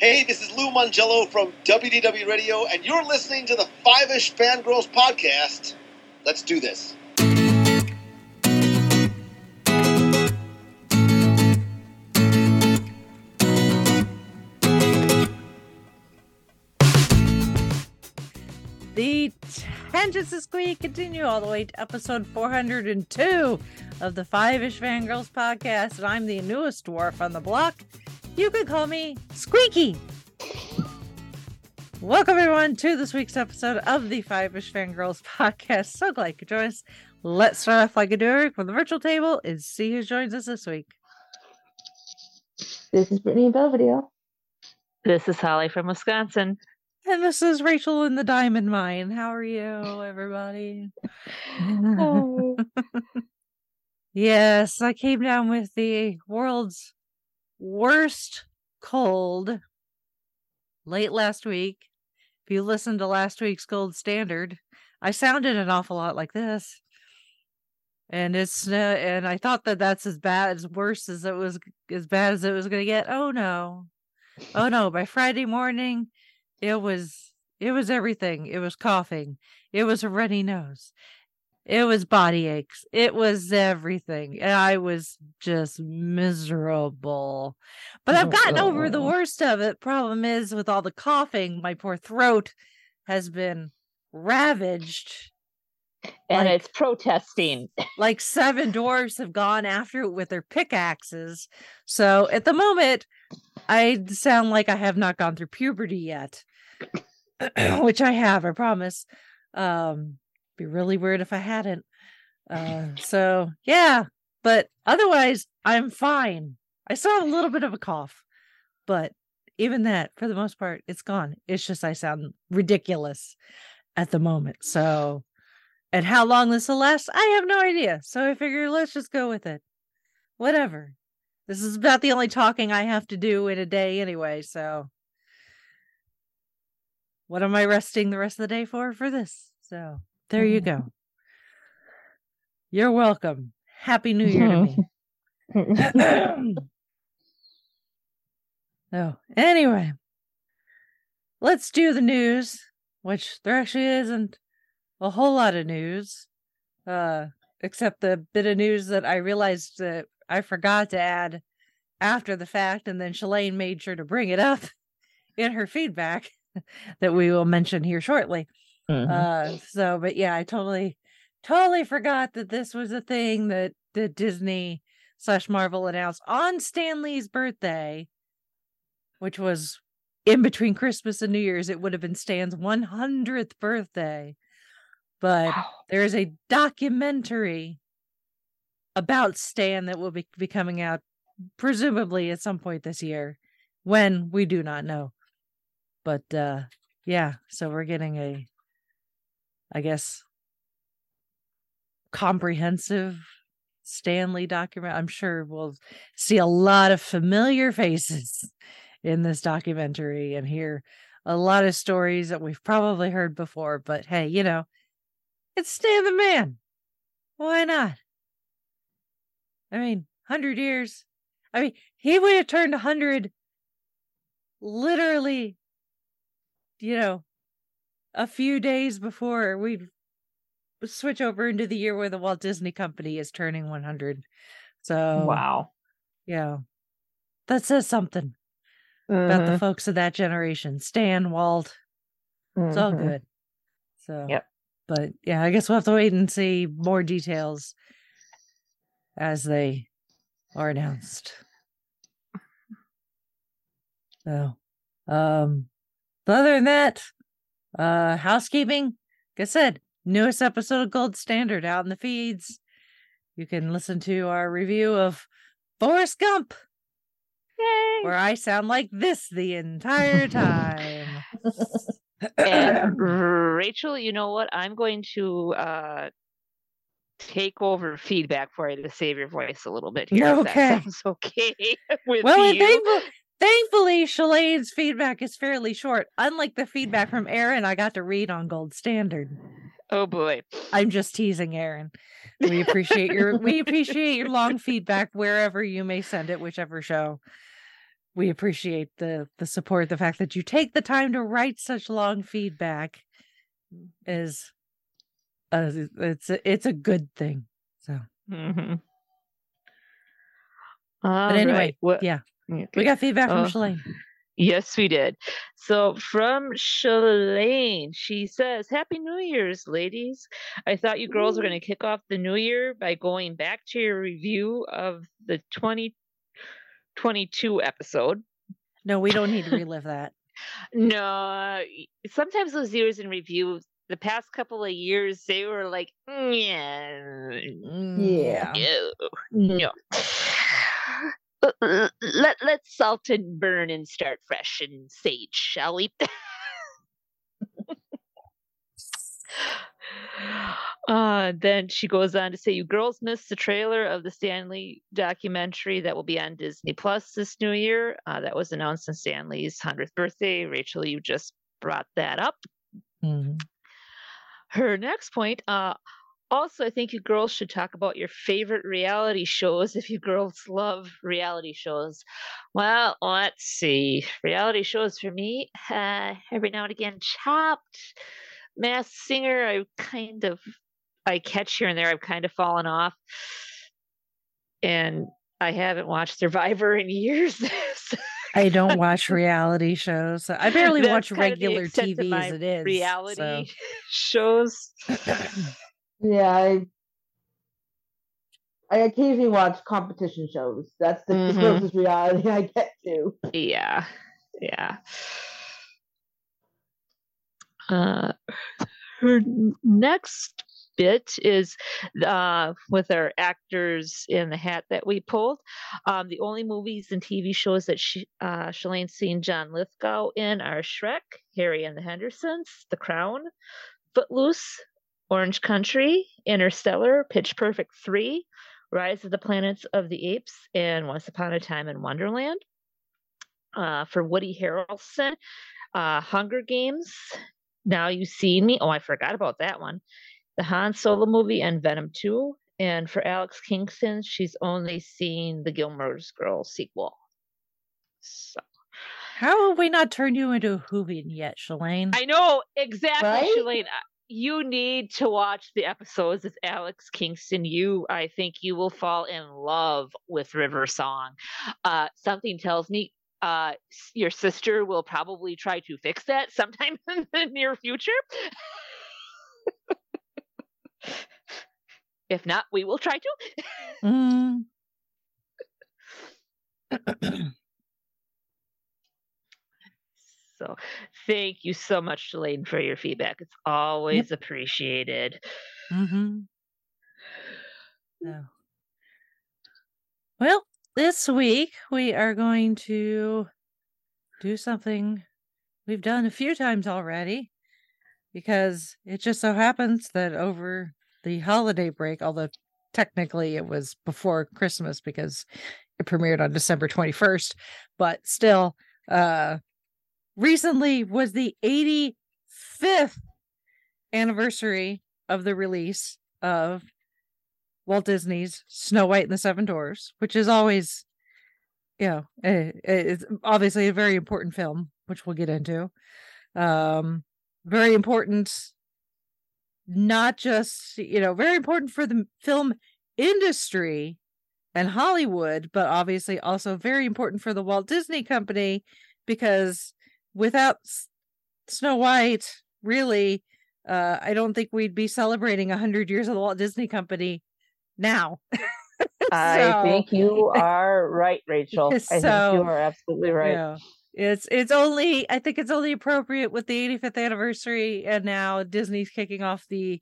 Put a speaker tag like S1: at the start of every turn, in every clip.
S1: Hey, this is Lou Mongello from WDW Radio, and you're listening to the Five Ish Fangirls podcast. Let's do this.
S2: The tangents this week continue all the way to episode 402 of the Five Ish Fangirls podcast, and I'm the newest dwarf on the block. You could call me Squeaky. Welcome, everyone, to this week's episode of the Five Ish Fangirls podcast. So glad you could join us. Let's start off like a doer from the virtual table and see who joins us this week.
S3: This is Brittany Belvedere.
S4: This is Holly from Wisconsin.
S2: And this is Rachel in the Diamond Mine. How are you, everybody?
S3: Hi.
S2: yes, I came down with the world's worst cold late last week. If you listened to last week's gold standard, I sounded an awful lot like this. And it's uh, and I thought that that's as bad as worse as it was as bad as it was going to get. Oh no. Oh no, by Friday morning it was it was everything. It was coughing. It was a runny nose. It was body aches. It was everything. And I was just miserable. But I've gotten over the worst of it. Problem is with all the coughing, my poor throat has been ravaged.
S4: And
S2: Like-
S4: it's protesting.
S2: Like seven dwarves have gone after it with their pickaxes. So at the moment, I sound like I have not gone through puberty yet. Which I have, I promise. Um be really weird if I hadn't. Uh so yeah, but otherwise I'm fine. I still have a little bit of a cough, but even that, for the most part, it's gone. It's just I sound ridiculous at the moment. So and how long this will last, I have no idea. So I figure let's just go with it. Whatever. This is about the only talking I have to do in a day anyway, so what am I resting the rest of the day for for this? So there you go. You're welcome. Happy New Year to me. oh, anyway, let's do the news, which there actually isn't a whole lot of news, uh, except the bit of news that I realized that I forgot to add after the fact, and then Shalane made sure to bring it up in her feedback that we will mention here shortly.
S4: Mhm.
S2: Uh, so, but yeah, I totally, totally forgot that this was a thing that that Disney slash Marvel announced on Stan Lee's birthday, which was in between Christmas and New Year's. It would have been Stan's 100th birthday, but
S4: Wow.
S2: there is a documentary about Stan that will be, be coming out presumably at some point this year. When we do not know. But uh yeah, so we're getting a I guess comprehensive Stan Lee document. I'm sure we'll see a lot of familiar faces in this documentary and hear a lot of stories that we've probably heard before. But hey, you know, it's Stan the Man. Why not? I mean, 100 years. I mean, he would have turned 100 literally, you know, a few days before we'd switch over into the year where the Walt Disney Company is turning 100. So,
S4: Wow.
S2: yeah, that says something about
S4: Mm-hmm.
S2: the folks of that generation. Stan, Walt, it's all
S3: Mhm.
S2: good. So,
S4: Yep.
S2: but yeah, I guess we'll have to wait and see more details as they are announced. So, um, but other than that, uh, housekeeping, like I said, newest episode of Gold Standard out in the feeds. You can listen to our review of Forrest Gump,
S4: Yay.
S2: where I sound like this the entire time.
S4: And Rachel, you know what? I'm going to uh take over feedback for you to save your voice a little bit here.
S2: Okay.
S4: That sounds okay with
S2: well,
S4: you.
S2: thankful, thankfully, Shalane's feedback is fairly short. Unlike the feedback from Aaron, I got to read on Gold Standard.
S4: Oh boy.
S2: I'm just teasing Aaron. We appreciate your we appreciate your long feedback wherever you may send it, whichever show. we appreciate the the support. The fact that you take the time to write such long feedback is uh, it's a, it's a good thing. So,
S4: Mm-hmm.
S2: but anyway, yeah, we got feedback from
S4: Uh,
S2: Shalane.
S4: Yes, we did. So from Shalane, she says, Happy New Year's, ladies. I thought you girls were going to kick off the new year by going back to your review of the 2022 episode.
S2: No, we don't need to relive that.
S4: No, sometimes those years in review, the past couple of years, they were like, yeah,
S3: Yeah.
S4: no, no. Uh, uh, Let let's salt and burn and start fresh and sage, shall we? Uh, then she goes on to say, "You girls missed the trailer of the Stan Lee documentary that will be on Disney Plus this new year. Uh, that was announced on Stan Lee's hundredth birthday. Rachel, you just brought that up.
S2: Mhm.
S4: Her next point, uh, also, I think you girls should talk about your favorite reality shows if you girls love reality shows. Well, let's see. Reality shows for me, uh, every now and again, Chopped, Masked Singer, I kind of, I catch here and there, I've kind of fallen off. And I haven't watched Survivor in years.
S2: I don't watch reality shows. I barely
S4: That's
S2: watch
S4: kind of the
S2: regular TV as it is.
S4: reality shows.
S3: Yeah, I I occasionally watch competition shows. That's the,
S4: Mhm.
S3: closest reality I get to.
S4: Yeah, yeah. Uh, her next bit is uh, with our actors in the hat that we pulled. Um, the only movies and TV shows that she, uh, Shalane's seen John Lithgow in are Shrek, Harry and the Hendersons, The Crown, Footloose, Orange County, Interstellar, Pitch Perfect 3, Rise of the Planets of the Apes, and Once Upon a Time in Wonderland. Uh, for Woody Harrelson, uh, Hunger Games, Now You See Me. Oh, I forgot about that one. The Han Solo movie and Venom 2. And for Alex Kingston, she's only seen the Gilmore's Girls sequel. So
S2: How have we not turned you into a Whovian yet, Shalane?
S4: I know exactly,
S3: Right?
S4: Shalane. You need to watch the episodes with Alex Kingston. You, I think, you will fall in love with River Song. Uh, something tells me uh, your sister will probably try to fix that sometime in the near future. if not, we will try to.
S2: Mm.
S4: So, thank you so much, Shalane, for your feedback. It's always appreciated.
S2: hmm So. Well, this week we are going to do something we've done a few times already because it just so happens that over the holiday break, although technically it was before Christmas because it premiered on December 21st, but still, uh, recently was the 85th anniversary of the release of Walt Disney's Snow White and the Seven Dwarfs, which is always, you know, it's obviously a very important film, which we'll get into. Um, very important, not just, you know, very important for the film industry and Hollywood, but obviously also very important for the Walt Disney Company because without Snow White, really, uh, I don't think we'd be celebrating 100 years of the Walt Disney Company now.
S3: I think you are right, Rachel. I think you are absolutely right.
S2: Yeah. It's it's only I think it's only appropriate with the 85th anniversary and now Disney's kicking off the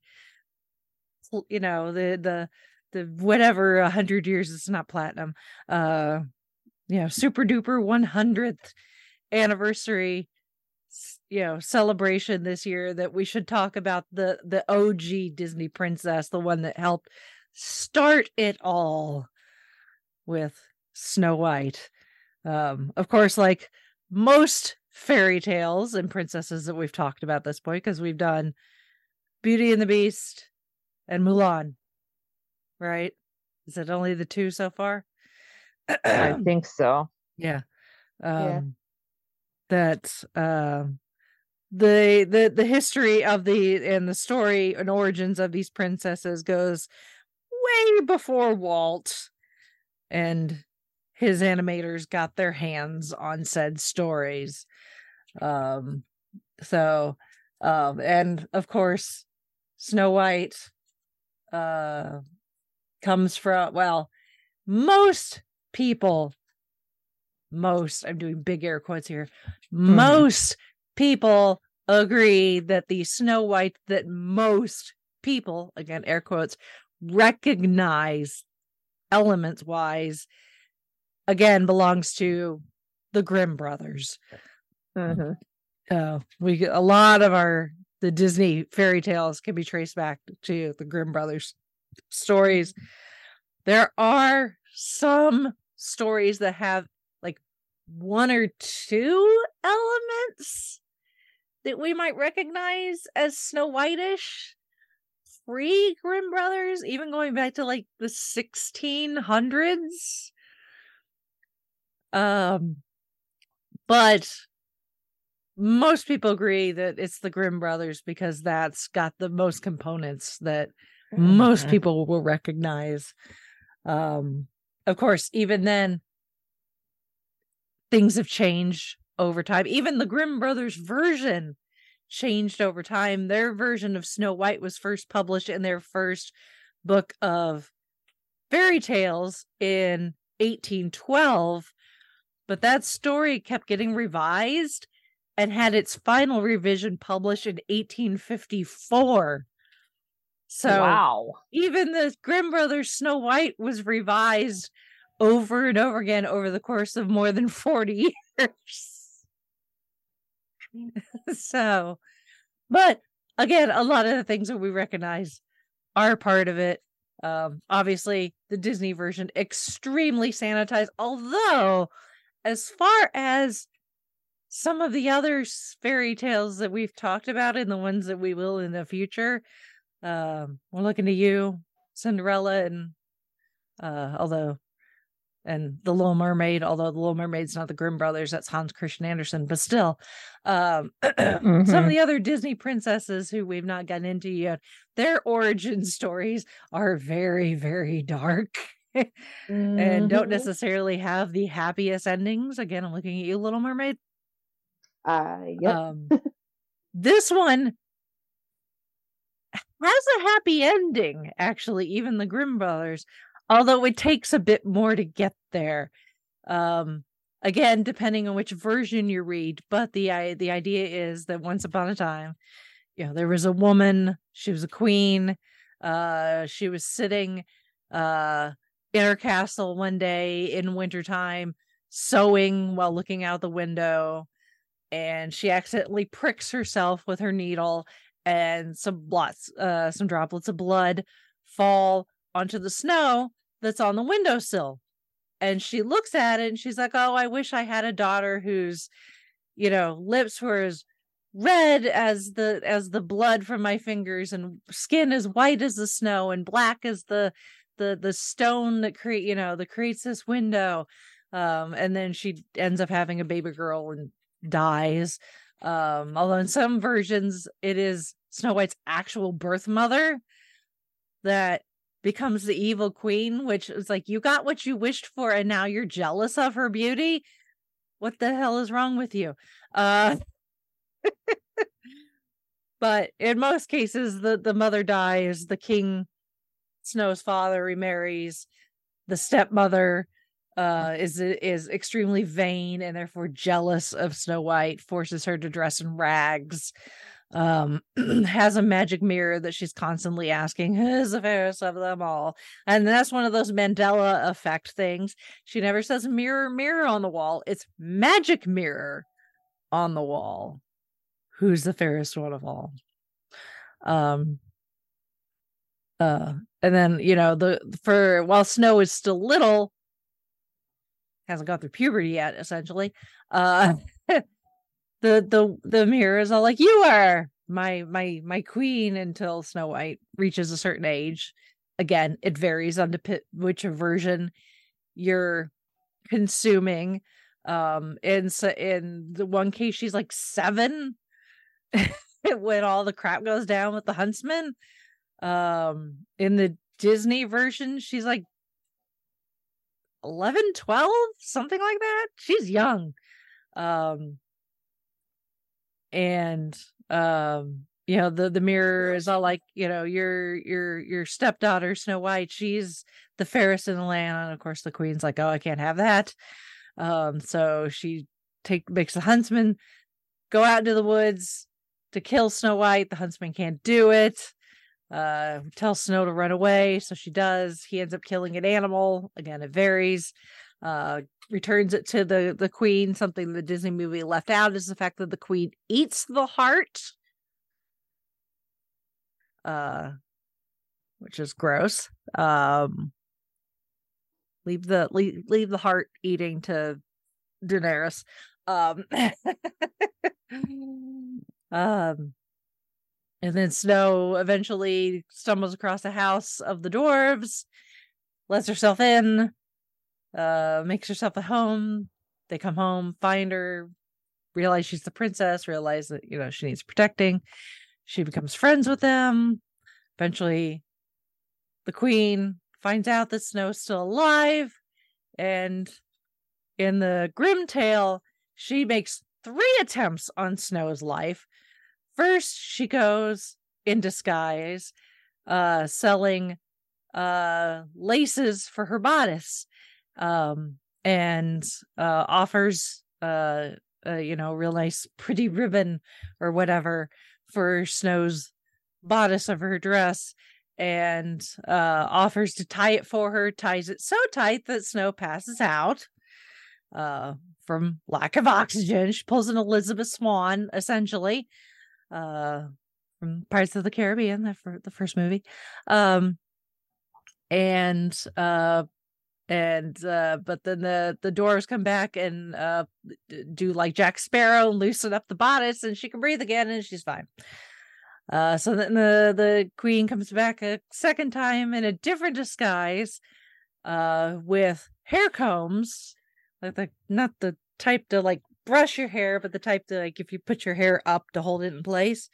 S2: you know the the the whatever 100 years it's not platinum uh you know super duper 100th anniversary you know celebration this year that we should talk about the the OG Disney princess the one that helped start it all with Snow White um of course like most fairy tales and princesses that we've talked about this point because we've done Beauty and the Beast and Mulan right is it only the two so far
S3: I think so.
S2: yeah. Um
S3: Yeah.
S2: That uh the the the history of the and the story and origins of these princesses goes way before Walt and his animators got their hands on said stories. Um so um and of course Snow White uh comes from well most people most i'm doing big air quotes here most people agree that the snow white that most people again air quotes recognize elements wise again belongs to the grimm brothers.
S3: Mhm.
S2: uh we get a lot of our the disney fairy tales can be traced back to the grimm brothers stories. There are some stories that have one or two elements that we might recognize as snow whitish pre grimm brothers even going back to like the 1600s um but most people agree that it's the Grimm brothers because that's got the most components that most
S3: Mhm.
S2: people will recognize. Um, of course, even then, things have changed over time. Even the Grimm brothers version changed over time. Their version of Snow White was first published in their first book of fairy tales in 1812, but that story kept getting revised and had its final revision published in 1854. So
S3: wow.
S2: even the Grimm Brothers Snow White was revised over and over again over the course of more than 40 years. so, but again, a lot of the things that we recognize are part of it. Um, obviously, the Disney version extremely sanitized, although, as far as some of the other fairy tales that we've talked about and the ones that we will in the future, um, we're looking to you, Cinderella, and uh, although and the Little Mermaid, although the Little Mermaid's not the Grimm brothers, that's Hans Christian Andersen, but still, um, some of
S3: Mhm.
S2: the other Disney princesses who we've not gotten into yet, their origin stories are very, very dark. and don't necessarily have the happiest endings. Again, I'm looking at you, Little Mermaid.
S3: Uh, yep.
S2: Um, this one has a happy ending, actually, even the Grimm brothers, although it takes a bit more to get there. Um, again, depending on which version you read, but the the idea is that once upon a time, you know, there was a woman, she was a queen, uh, she was sitting uh in her castle one day in wintertime, sewing while looking out the window and she accidentally pricks herself with her needle and some blots uh some droplets of blood fall onto the snow that's on the windowsill and she looks at it and she's like oh i wish i had a daughter whose you know lips were as red as the as the blood from my fingers and skin as white as the snow and black as the the the stone that create you know that creates this window um and then she ends up having a baby girl and dies. Um, although in some versions it is Snow White's actual birth mother that becomes the evil queen, which is like you got what you wished for, and now you're jealous of her beauty. What the hell is wrong with you? Uh but in most cases the the mother dies, the king Snow's father remarries, the stepmother uh is is extremely vain and therefore jealous of Snow White, forces her to dress in rags. Um has a magic mirror that she's constantly asking who's the fairest of them all. And that's one of those Mandela effect things. She never says mirror mirror on the wall. It's magic mirror on the wall. Who's the fairest one of all? Um uh and then you know the for while snow is still little hasn't gone through puberty yet essentially uh the the the mirror is all like you are my my my queen until snow white reaches a certain age again it varies on the which version you're consuming Um, in so in the one case, she's like seven when all the crap goes down with the huntsman. Um, in the Disney version, she's like 11, 12, something like that. She's young. Um, and um, you know, the the mirror is all like, you know, your your your stepdaughter Snow White, she's the fairest in the land, and of course the queen's like, oh, I can't have that. Um, so she take makes the huntsman go out into the woods to kill Snow White. The huntsman can't do it. Uh, tells Snow to run away, so she does. He ends up killing an animal. Again, it varies. Uh, returns it to the the queen. Something the Disney movie left out is the fact that the queen eats the heart. Uh, which is gross. Um, leave the leave, leave the heart eating to Daenerys. Um, um, and then Snow eventually stumbles across the house of the dwarves, lets herself in, uh, makes herself at home. They come home, find her, realize she's the princess, realize that you know she needs protecting. She becomes friends with them. Eventually, the queen finds out that Snow's still alive, and in the Grimm Tale, she makes three attempts on Snow's life. First, she goes in disguise, uh, selling uh laces for her bodice, um, and uh offers uh, uh you know real nice pretty ribbon or whatever for Snow's bodice of her dress and uh offers to tie it for her ties it so tight that snow passes out uh from lack of oxygen. She pulls an elizabeth Swann, essentially uh from pirates of the caribbean the, the first movie um and uh and uh but then the the dwarves come back and uh do like jack sparrow and loosen up the bodice and she can breathe again and she's fine uh, so then the the queen comes back a second time in a different disguise, uh, with hair combs, like the not the type to like brush your hair, but the type to like if you put your hair up to hold it in place.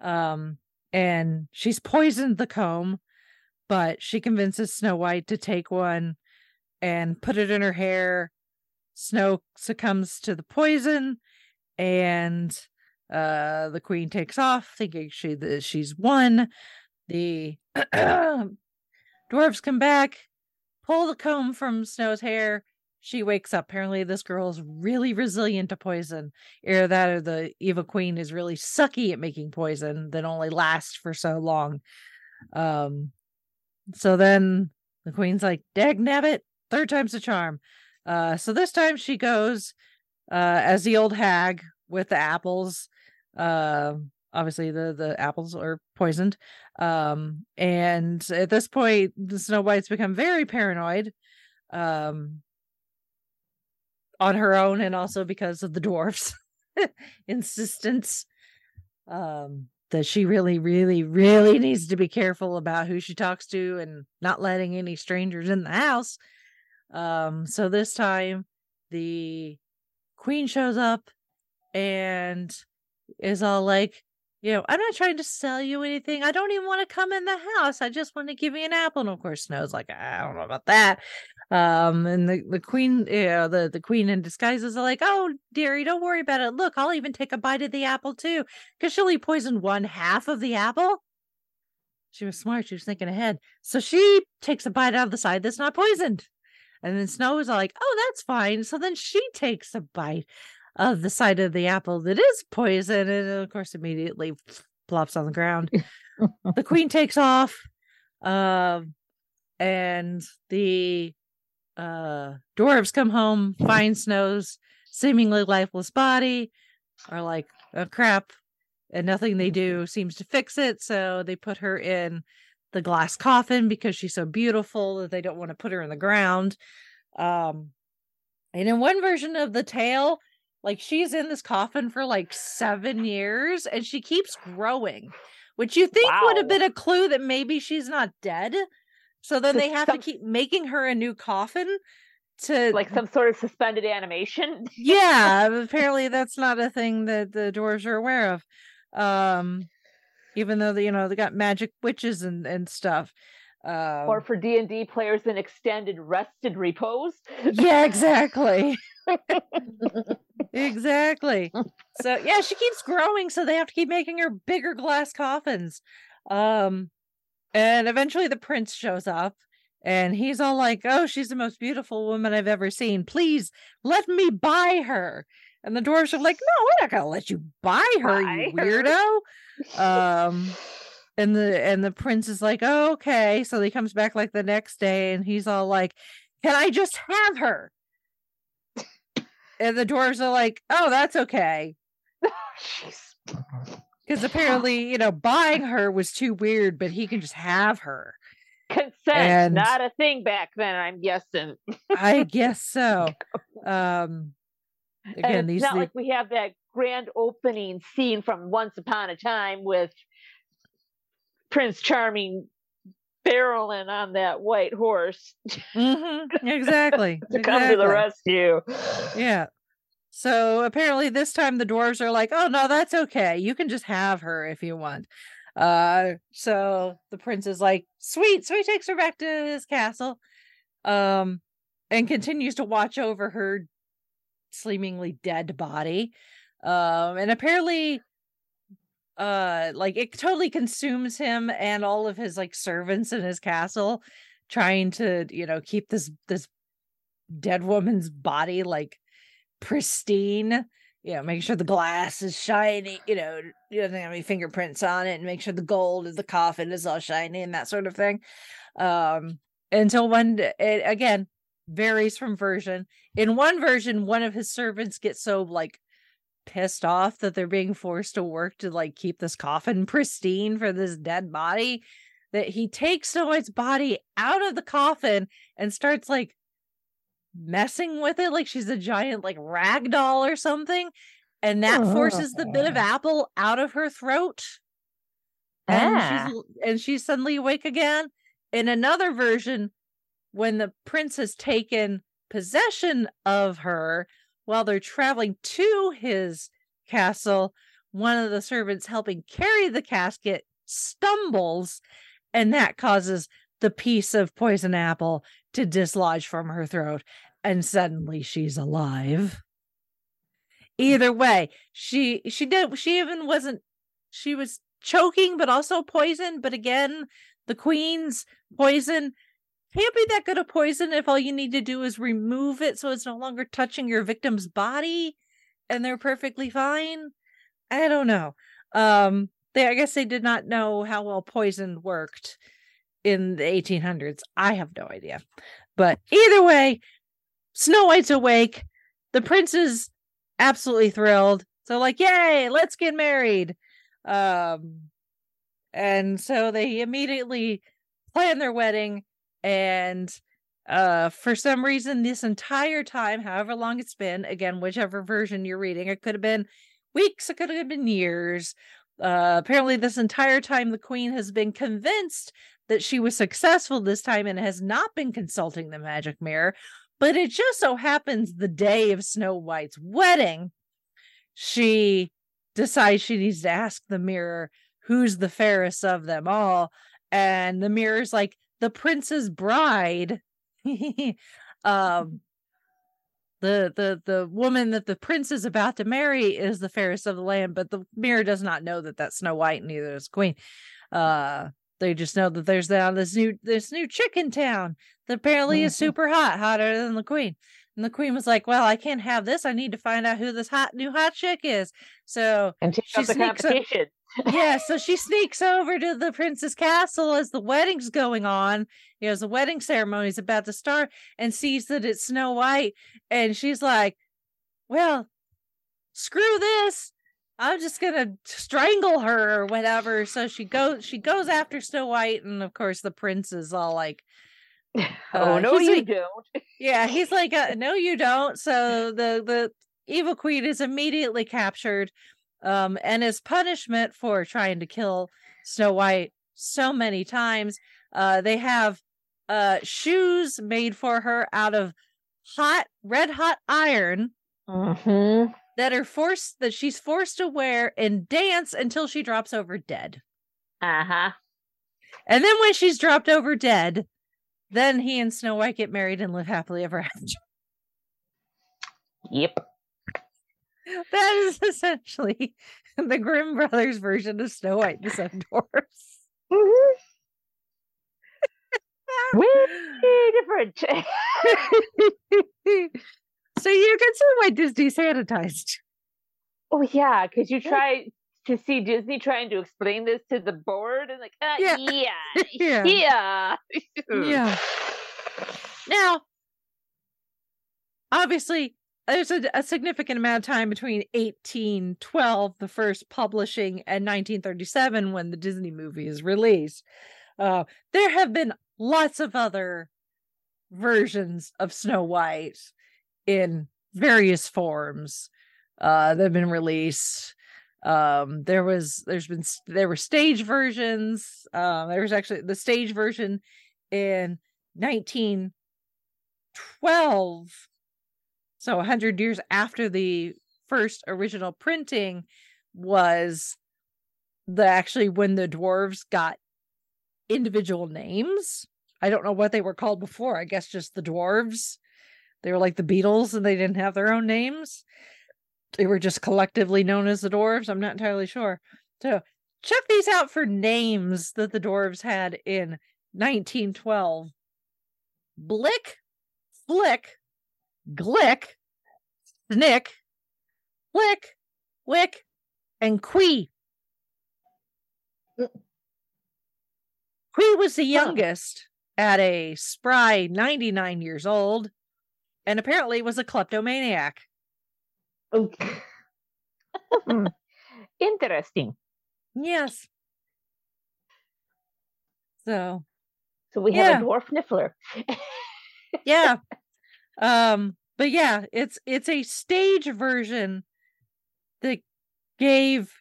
S2: Um, and she's poisoned the comb, but she convinces Snow White to take one and put it in her hair. Snow succumbs to the poison, and uh, the queen takes off, thinking she she's won. The dwarves come back, pull the comb from Snow's hair. She wakes up. Apparently, this girl is really resilient to poison. Either that or the evil queen is really sucky at making poison that only lasts for so long. Um, so then the queen's like, Dag nabbit, third time's a charm. Uh, so this time she goes uh, as the old hag with the apples uh, obviously the the apples are poisoned. Um, and at this point, Snow White's become very paranoid. Um, on her own and also because of the dwarfs insistence um that she really really really needs to be careful about who she talks to and not letting any strangers in the house um so this time the queen shows up and is all like, you know, I'm not trying to sell you anything. I don't even want to come in the house. I just want to give you an apple. And of course, Snow's like, I don't know about that. Um, and the, the queen, you know, the, the queen in disguises are like, oh, dearie, don't worry about it. Look, I'll even take a bite of the apple too. Because she'll only poison one half of the apple. She was smart. She was thinking ahead. So she takes a bite out of the side that's not poisoned. And then Snow is like, oh, that's fine. So then she takes a bite of the side of the apple that is poison, and of course, immediately plops on the ground. the queen takes off, um, and the uh, dwarves come home, find Snow's seemingly lifeless body, are like, oh crap, and nothing they do seems to fix it. So they put her in the glass coffin because she's so beautiful that they don't want to put her in the ground. Um, and in one version of the tale, like she's in this coffin for like seven years and she keeps growing, which you think wow. would have been a clue that maybe she's not dead. So then they have to keep making her a new coffin to
S4: like some sort of suspended animation.
S2: yeah apparently that's not a thing that the dwarves are aware of um even though they, you know they got magic witches and and stuff um,
S4: or for D and D players, an extended rested repose.
S2: yeah exactly. Exactly. So yeah she keeps growing so they have to keep making her bigger glass coffins. Um and eventually the prince shows up and he's all like oh she's the most beautiful woman i've ever seen. Please let me buy her and the dwarves are like no we're not gonna let you buy her
S4: Buy
S2: you
S4: her."
S2: weirdo um and the and the prince is like oh, okay so he comes back like the next day and he's all like can i just have her and the dwarves are like oh that's okay because apparently you know buying her was too weird but he can just have her
S4: Consent,
S2: And-
S4: not a thing back then. I'm guessing.
S2: i guess so um
S4: And it's
S2: these
S4: not
S2: the-
S4: like we have that grand opening scene from Once Upon a Time with Prince Charming barreling on that white horse
S2: Mhm, exactly
S4: to come to the rescue.
S2: Yeah. So apparently this time the dwarves are like, "Oh no, that's okay. You can just have her if you want." Uh so the prince is like, "Sweet." So he takes her back to his castle um and continues to watch over her seemingly dead body. Um and apparently uh like it totally consumes him and all of his like servants in his castle trying to, you know, keep this this dead woman's body like pristine you know make sure the glass is shiny you know you doesn't have any fingerprints on it and make sure the gold of the coffin is all shiny and that sort of thing um until one d- it again varies from version. In one version one of his servants gets so like pissed off that they're being forced to work to like keep this coffin pristine for this dead body that he takes Snow White's body out of the coffin and starts like messing with it like she's a giant like rag doll or something and that forces the bit of apple out of her throat. And
S4: Ah.
S2: she's and she's suddenly awake again. In another version when the prince has taken possession of her while they're traveling to his castle one of the servants helping carry the casket stumbles and that causes the piece of poison apple to dislodge from her throat and suddenly she's alive. Either way she she did she even wasn't she was choking but also poisoned but again the queen's poison can't be that good a poison if all you need to do is remove it so it's no longer touching your victim's body and they're perfectly fine? I don't know. Um they i guess they did not know how well poison worked in the 1800s i have no idea. But either way snow white's awake. The prince is absolutely thrilled. So like yay let's get married. Um and so they immediately plan their wedding and uh for some reason this entire time however long it's been again whichever version you're reading it could have been weeks it could have been years uh apparently this entire time the queen has been convinced that she was successful this time and has not been consulting the magic mirror but it just so happens the day of snow white's wedding she decides she needs to ask the mirror who's the fairest of them all. And the mirror's like the prince's bride um the the the woman that the prince is about to marry is the fairest of the land but the mirror does not know that that's snow white and neither is queen uh they just know that there's now this new this new chick in town that apparently is
S3: Mhm.
S2: super hot hotter than the queen and the queen was like well i can't have this i need to find out who this hot new hot chick is so
S4: And take
S2: She
S4: up the
S2: sneaks up-
S4: competition.
S2: yeah, so she sneaks over to the prince's castle as the wedding's going on. You know, as the wedding ceremony's about to start, and sees that it's Snow White, and she's like, "Well, screw this! I'm just gonna strangle her or whatever." So she goes, she goes after Snow White, and of course the prince is all like,
S4: oh
S2: Uh,
S4: no, you
S2: like-
S4: don't.
S2: yeah, he's like, uh, no, you don't. So the the evil queen is immediately captured, um, and as punishment for trying to kill Snow White so many times, uh, they have uh shoes made for her out of hot, red hot iron
S3: Mm-hmm.
S2: that are forced that she's forced to wear and dance until she drops over dead.
S3: Uh-huh.
S2: And then when she's dropped over dead, then he and Snow White get married and live happily ever after.
S3: Yep.
S2: That is essentially the Grimm brothers version of Snow White and the Seven Dwarfs.
S3: Mm-hmm. Way different.
S2: so you can see why Disney sanitized.
S3: oh yeah, because you try to see Disney trying to explain this to the board and like, uh,
S2: Yeah.
S3: yeah,
S2: Yeah.
S3: yeah,
S2: Yeah. Now, obviously, there's a, a significant amount of time between 1812, the first publishing, and 1937 when the Disney movie is released. Uh, there have been lots of other versions of Snow White in various forms uh, that have been released. Um, there was, there's been, there were stage versions. Um, there was actually the stage version in 1912 so 100 years after the first original printing was the actually when the dwarves got individual names i don't know what they were called before i guess just the dwarves they were like the beatles and they didn't have their own names they were just collectively known as the dwarves i'm not entirely sure so check these out for names that the dwarves had in 1912 Blick, Flick, Glick, Snick, Flick, Wick, and Quee. Quee mm. was the youngest at a spry 99 years old and apparently was a kleptomaniac.
S3: Okay. Hmm. Interesting.
S2: Yes. So,
S3: So we
S2: Yeah.
S3: have a dwarf niffler.
S2: yeah um but yeah it's it's a stage version that gave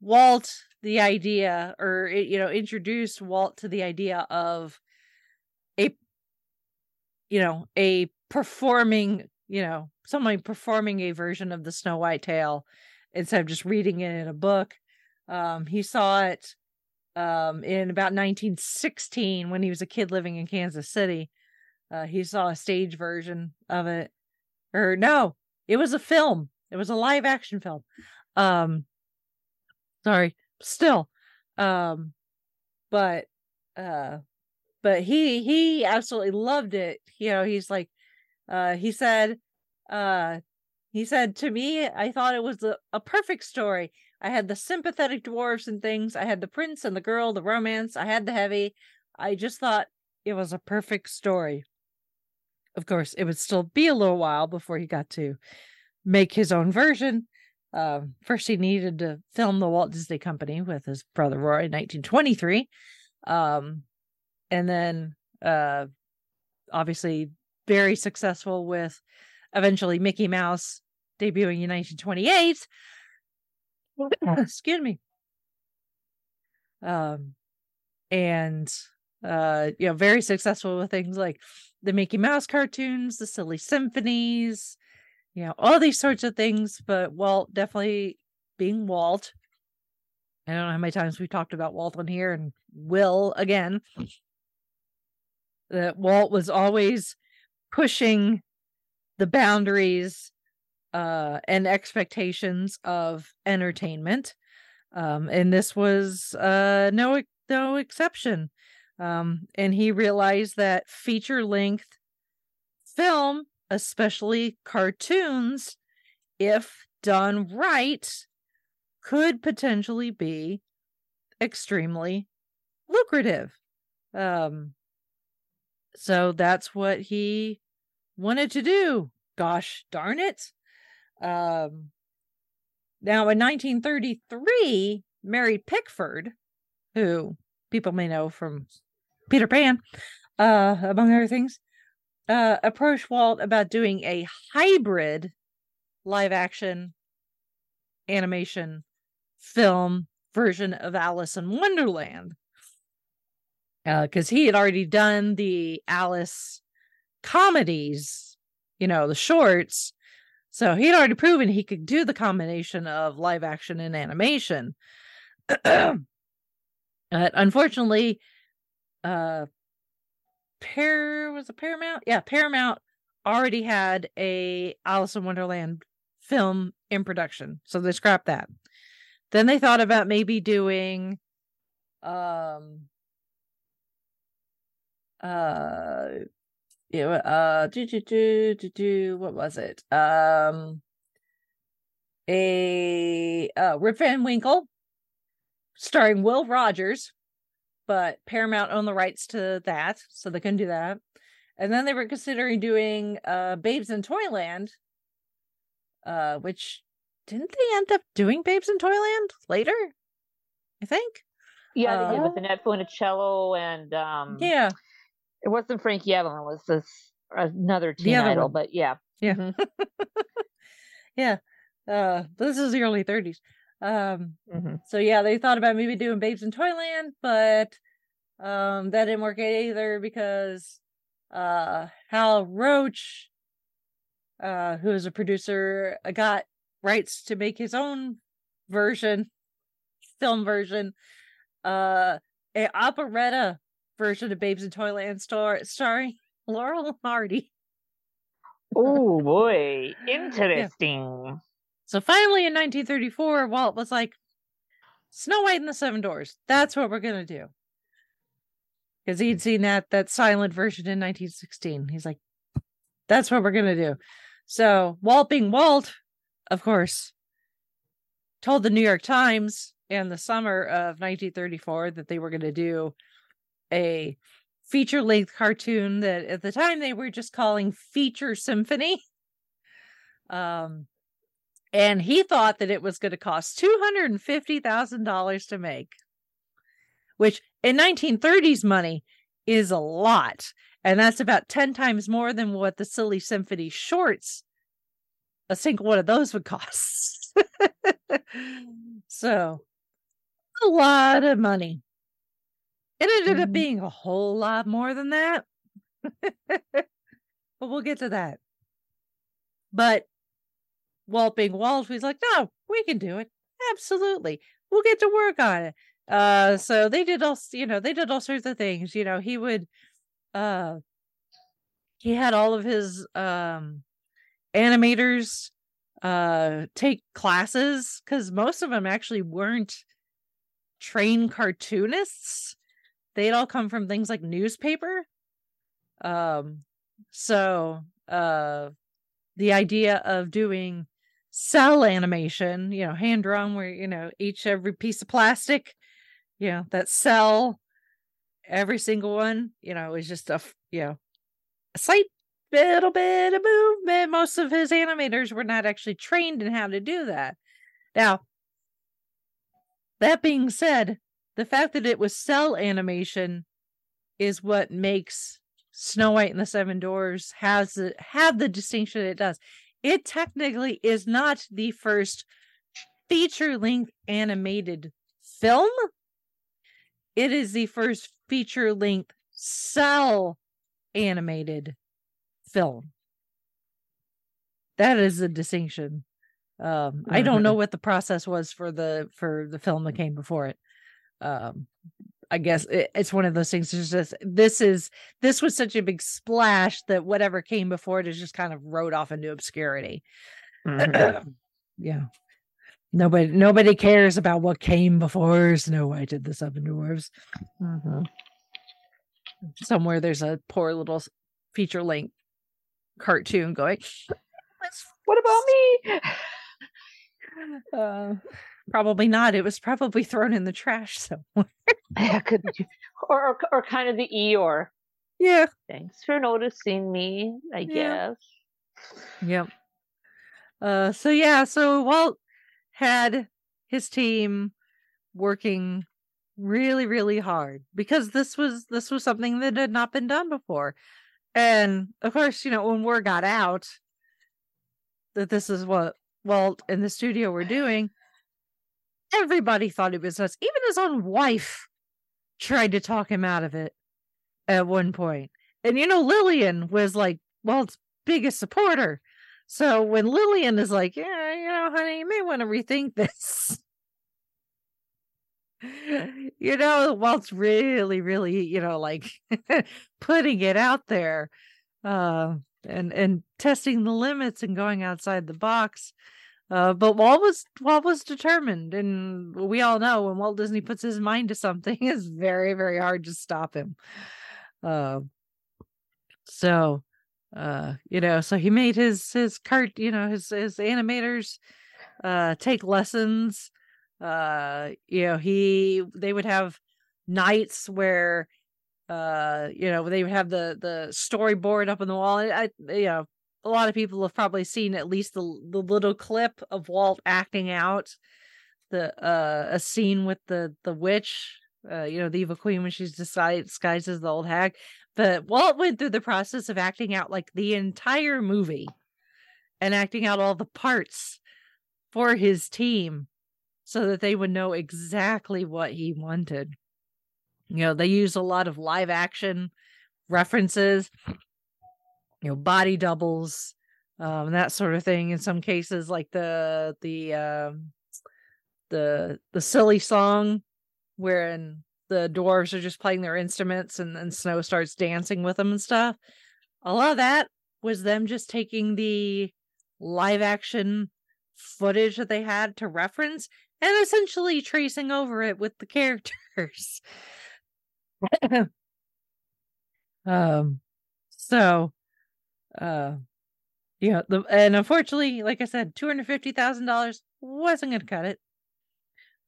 S2: walt the idea or it, you know introduced walt to the idea of a you know a performing you know somebody performing a version of the snow white tale instead of just reading it in a book. Um he saw it um in about 1916 when he was a kid living in kansas city. Uh, he saw a stage version of it. Or no it was a film. It was a live action film. Um sorry still. Um but uh but he he absolutely loved it. You know he's like uh he said uh he said to me i thought it was a, a perfect story. I had the sympathetic dwarfs and things. I had the prince and the girl the romance. I had the heavy. I just thought it was a perfect story. Of course, it would still be a little while before he got to make his own version. Um, first, he needed to film the Walt Disney Company with his brother Roy in 1923. Um, and then, uh, obviously, very successful with eventually Mickey Mouse debuting in 1928. Excuse me. Um, and uh, you know, very successful with things like the Mickey Mouse cartoons, the silly symphonies, you know, all these sorts of things. But Walt definitely being Walt. I don't know how many times we've talked about Walt on here and will again. That Walt was always pushing the boundaries uh, and expectations of entertainment. Um, and this was uh, no no exception. Um, and he realized that feature length film, especially cartoons, if done right, could potentially be extremely lucrative. Um, so that's what he wanted to do. Gosh darn it. Um, now in 1933, Mary Pickford, who people may know from Peter Pan, uh, among other things, uh, approached Walt about doing a hybrid live action animation film version of Alice in Wonderland. Because he had already done the Alice comedies you know, the shorts. So he'd already proven he could do the combination of live action and animation. but unfortunately, uh Pair was a Paramount? Yeah, Paramount already had a Alice in Wonderland film in production. So they scrapped that. Then they thought about maybe doing um uh yeah, uh do do do do do what was it? Um a uh Rip Van Winkle starring Will Rogers, but Paramount owned the rights to that, so they couldn't do that. And then they were considering doing uh Babes in Toyland, uh, which didn't they end up doing Babes in Toyland later? I think.
S3: Yeah, they did
S2: Uh,
S3: with Annette Funicello and um
S2: Yeah.
S3: It wasn't Frankie Avalon, it was this another
S2: The
S3: teen
S2: other
S3: idol,
S2: one.
S3: but yeah.
S2: Yeah.
S3: Mhm,
S2: yeah. Uh this is the early 30s. Um
S3: mhm.
S2: so yeah, they thought about maybe doing Babes in Toyland, but um that didn't work either because uh Hal Roach uh who is a producer got rights to make his own version film version uh a operetta version of Babes in Toyland star starring Laurel and Hardy.
S3: Oh boy, interesting.
S2: So finally in 1934, Walt was like, Snow White and the Seven Dwarfs. That's what we're gonna do. Because he'd seen that that silent version in 1916. He's like, that's what we're gonna do. So Walt being Walt, of course, told the New York Times in the summer of 1934 that they were gonna do a feature length cartoon that at the time they were just calling Feature Symphony. Um and he thought that it was going to cost $250,000 to make, which in 1930s money is a lot. And that's about 10 times more than what the Silly Symphony shorts, a single one of those would cost. so, a lot of money. It ended up
S3: Mhm.
S2: being a whole lot more than that. but we'll get to that. But Walt being Walt, he's like, no, we can do it. Absolutely. We'll get to work on it. Uh so they did all you know, they did all sorts of things. You know, he would uh he had all of his um animators uh take classes because most of them actually weren't trained cartoonists. They'd all come from things like newspaper. Um so uh the idea of doing cel animation, you know, hand drawn where, you know, each every piece of plastic, you know, that cel, every single one, you know, is just a, you know, a slight little bit of movement. Most of his animators were not actually trained in how to do that. Now, that being said, the fact that it was cel animation is what makes Snow White and the Seven Dwarfs has the, have the distinction it does. It technically is not the first feature length animated film. It is the first feature length cel animated film. That is the distinction. Um, I don't know what the process was for the for the film that came before it. Um, I guess it, it's one of those things. Just this is this was such a big splash that whatever came before it is just kind of rode off into obscurity.
S3: Mhm.
S2: yeah. Nobody nobody cares about what came before Snow White and the Seven Dwarfs.
S3: Mhm.
S2: Somewhere there's a poor little feature length cartoon going.
S3: What about me?
S2: Uh, probably not. It was probably thrown in the trash somewhere.
S3: Yeah, could. Or, or or kind of the Eeyore.
S2: Yeah.
S3: Thanks for noticing me, I
S2: Yeah.
S3: guess.
S2: Yep. Uh so yeah, so Walt had his team working really really hard because this was this was something that had not been done before. And of course, you know, when word got out that this is what Walt and the studio were doing, everybody thought it was us. Even his own wife tried to talk him out of it at one point. And you know, Lillian was like Walt's biggest supporter. So when Lillian is like, yeah, you know, honey, you may want to rethink this. you know, Walt's really, really, you know, like putting it out there, uh, and and testing the limits and going outside the box. Uh, but Walt was Walt was determined, and we all know when Walt Disney puts his mind to something, it's very, very hard to stop him. Uh, so, uh, you know, so he made his his cart, you know, his his animators uh take lessons. Uh, you know, he they would have nights where uh you know they would have the the storyboard up on the wall i you know a lot of people have probably seen at least the the little clip of Walt acting out the uh a scene with the the witch, uh, you know, the evil queen when she's disguised, as the old hag. But Walt went through the process of acting out like the entire movie and acting out all the parts for his team so that they would know exactly what he wanted. You know, they use a lot of live action references you know body doubles um that sort of thing in some cases like the the um the the silly song wherein the dwarves are just playing their instruments and then snow starts dancing with them and stuff. A lot of that was them just taking the live action footage that they had to reference and essentially tracing over it with the characters. Um so uh yeah the and unfortunately like i said $250000 wasn't gonna cut it.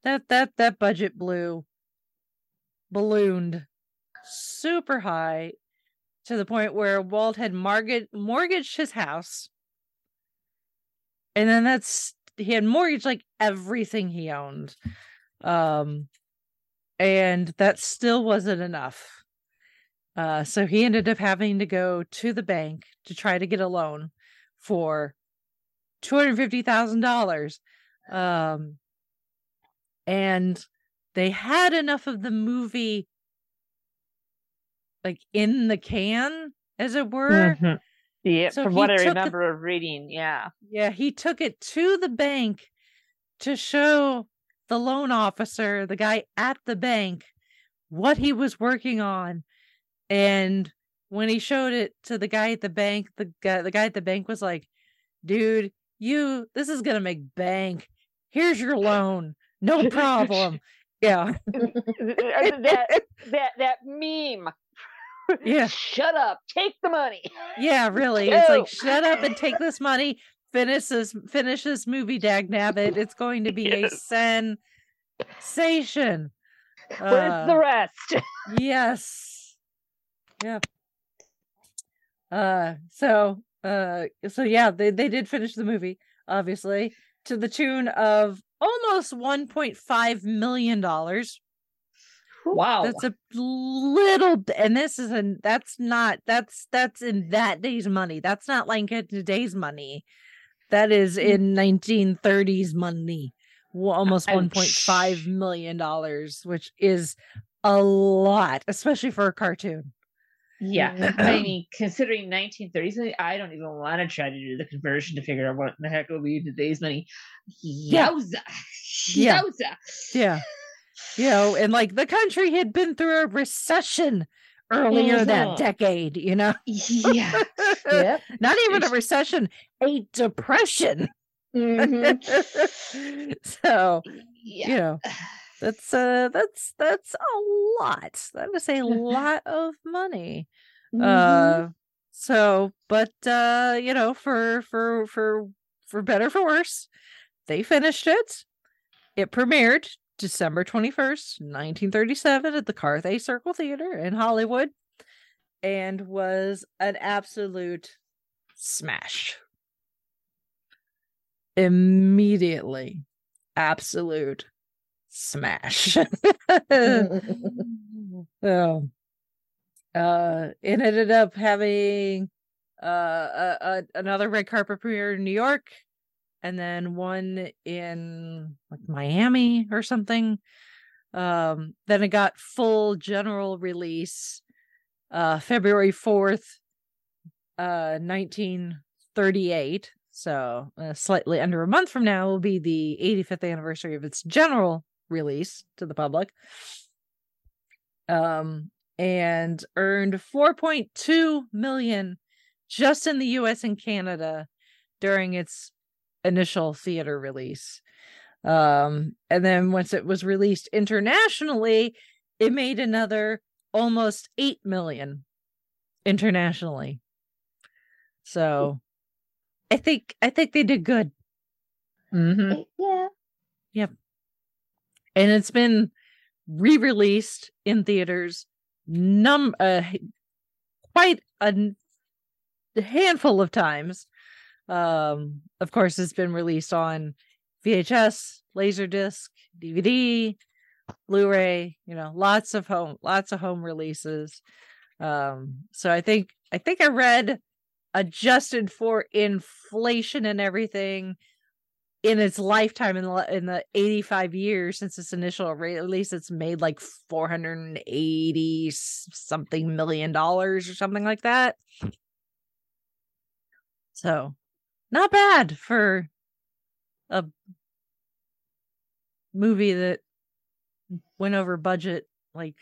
S2: That that that budget blew ballooned super high to the point where walt had mortgage, mortgaged his house. And then that's he had mortgaged like everything he owned. Um and that still wasn't enough uh, so he ended up having to go to the bank to try to get a loan for two hundred fifty thousand dollars, um, and they had enough of the movie like in the can, as it were.
S3: Mhm. Yeah,
S2: So
S3: from what I
S2: it-
S3: remember of reading, yeah.
S2: Yeah, he took it to the bank to show the loan officer, the guy at the bank, what he was working on. And when he showed it to the guy at the bank, the guy the guy at the bank was like, "Dude, you this is going to make bank. Here's your loan. No problem." yeah.
S3: that that that meme.
S2: Yeah.
S3: Shut up. Take the money.
S2: Yeah, really. It's like shut up and take this money. Finish this finish this movie, Dag Nabbit. It's going to be
S3: Yes.
S2: a sensation.
S3: Where's
S2: Uh,
S3: the rest?
S2: yes yeah uh so uh so yeah they, they did finish the movie obviously to the tune of almost 1.5 million dollars.
S4: Wow.
S2: that's a little and this is an that's not that's that's in that day's money. That's not like in today's money. That is in 1930s money. Almost 1.5 million dollars which is a lot especially for a cartoon
S4: Yeah, I mean, considering 1930s, I don't even want to try to do the conversion to figure out what the heck will be today's money.
S2: Yeah.
S4: Yowza!
S2: Yeah.
S4: Yowza!
S2: yeah you know and like the country had been through a recession earlier that
S4: Mhm.
S2: decade you know
S4: Yeah. Yep.
S2: not even a recession a depression
S4: Mhm.
S2: so
S4: Yeah.
S2: you know that's uh that's that's a lot. That is a lot of money.
S4: Mhm.
S2: uh so but uh you know for for for for better for worse they finished it. It premiered december 21st 1937 at the carthay circle theater in hollywood and was an absolute smash. Immediately. Absolute smash. So uh it ended up having uh a, a, another red carpet premiere in new york and then one in like miami or something. Um then it got full general release uh february 4th uh 1938 so uh, slightly under a month from now will be the 85th anniversary of its general release to the public um and earned 4.2 million just in the US and Canada during its initial theater release um and then once it was released internationally it made another almost 8 million internationally so I think I think they did good.
S4: Mm-hmm.
S3: Yeah.
S2: And it's been re-released in theaters num uh, quite a handful of times. Um of course it's been released on VHS, Laserdisc, DVD, Blu-ray, you know, lots of home lots of home releases. Um so I think I think I read adjusted for inflation and everything in its lifetime in the in the 85 years since its initial release it's made like 480 s- something million dollars or something like that so not bad for a movie that went over budget like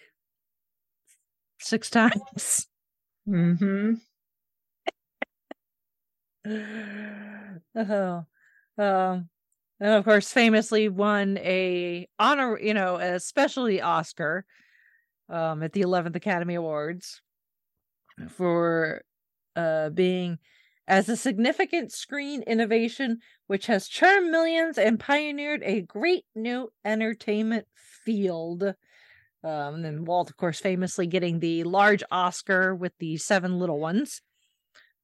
S2: six times
S4: Mm-hmm.
S2: oh, um, and of course, famously won a honor, you know, a specialty Oscar, um, at the Eleventh Academy Awards for uh being as a significant screen innovation which has charmed millions and pioneered a great new entertainment field. Um, and then Walt, of course, famously getting the large Oscar with the Seven Little Ones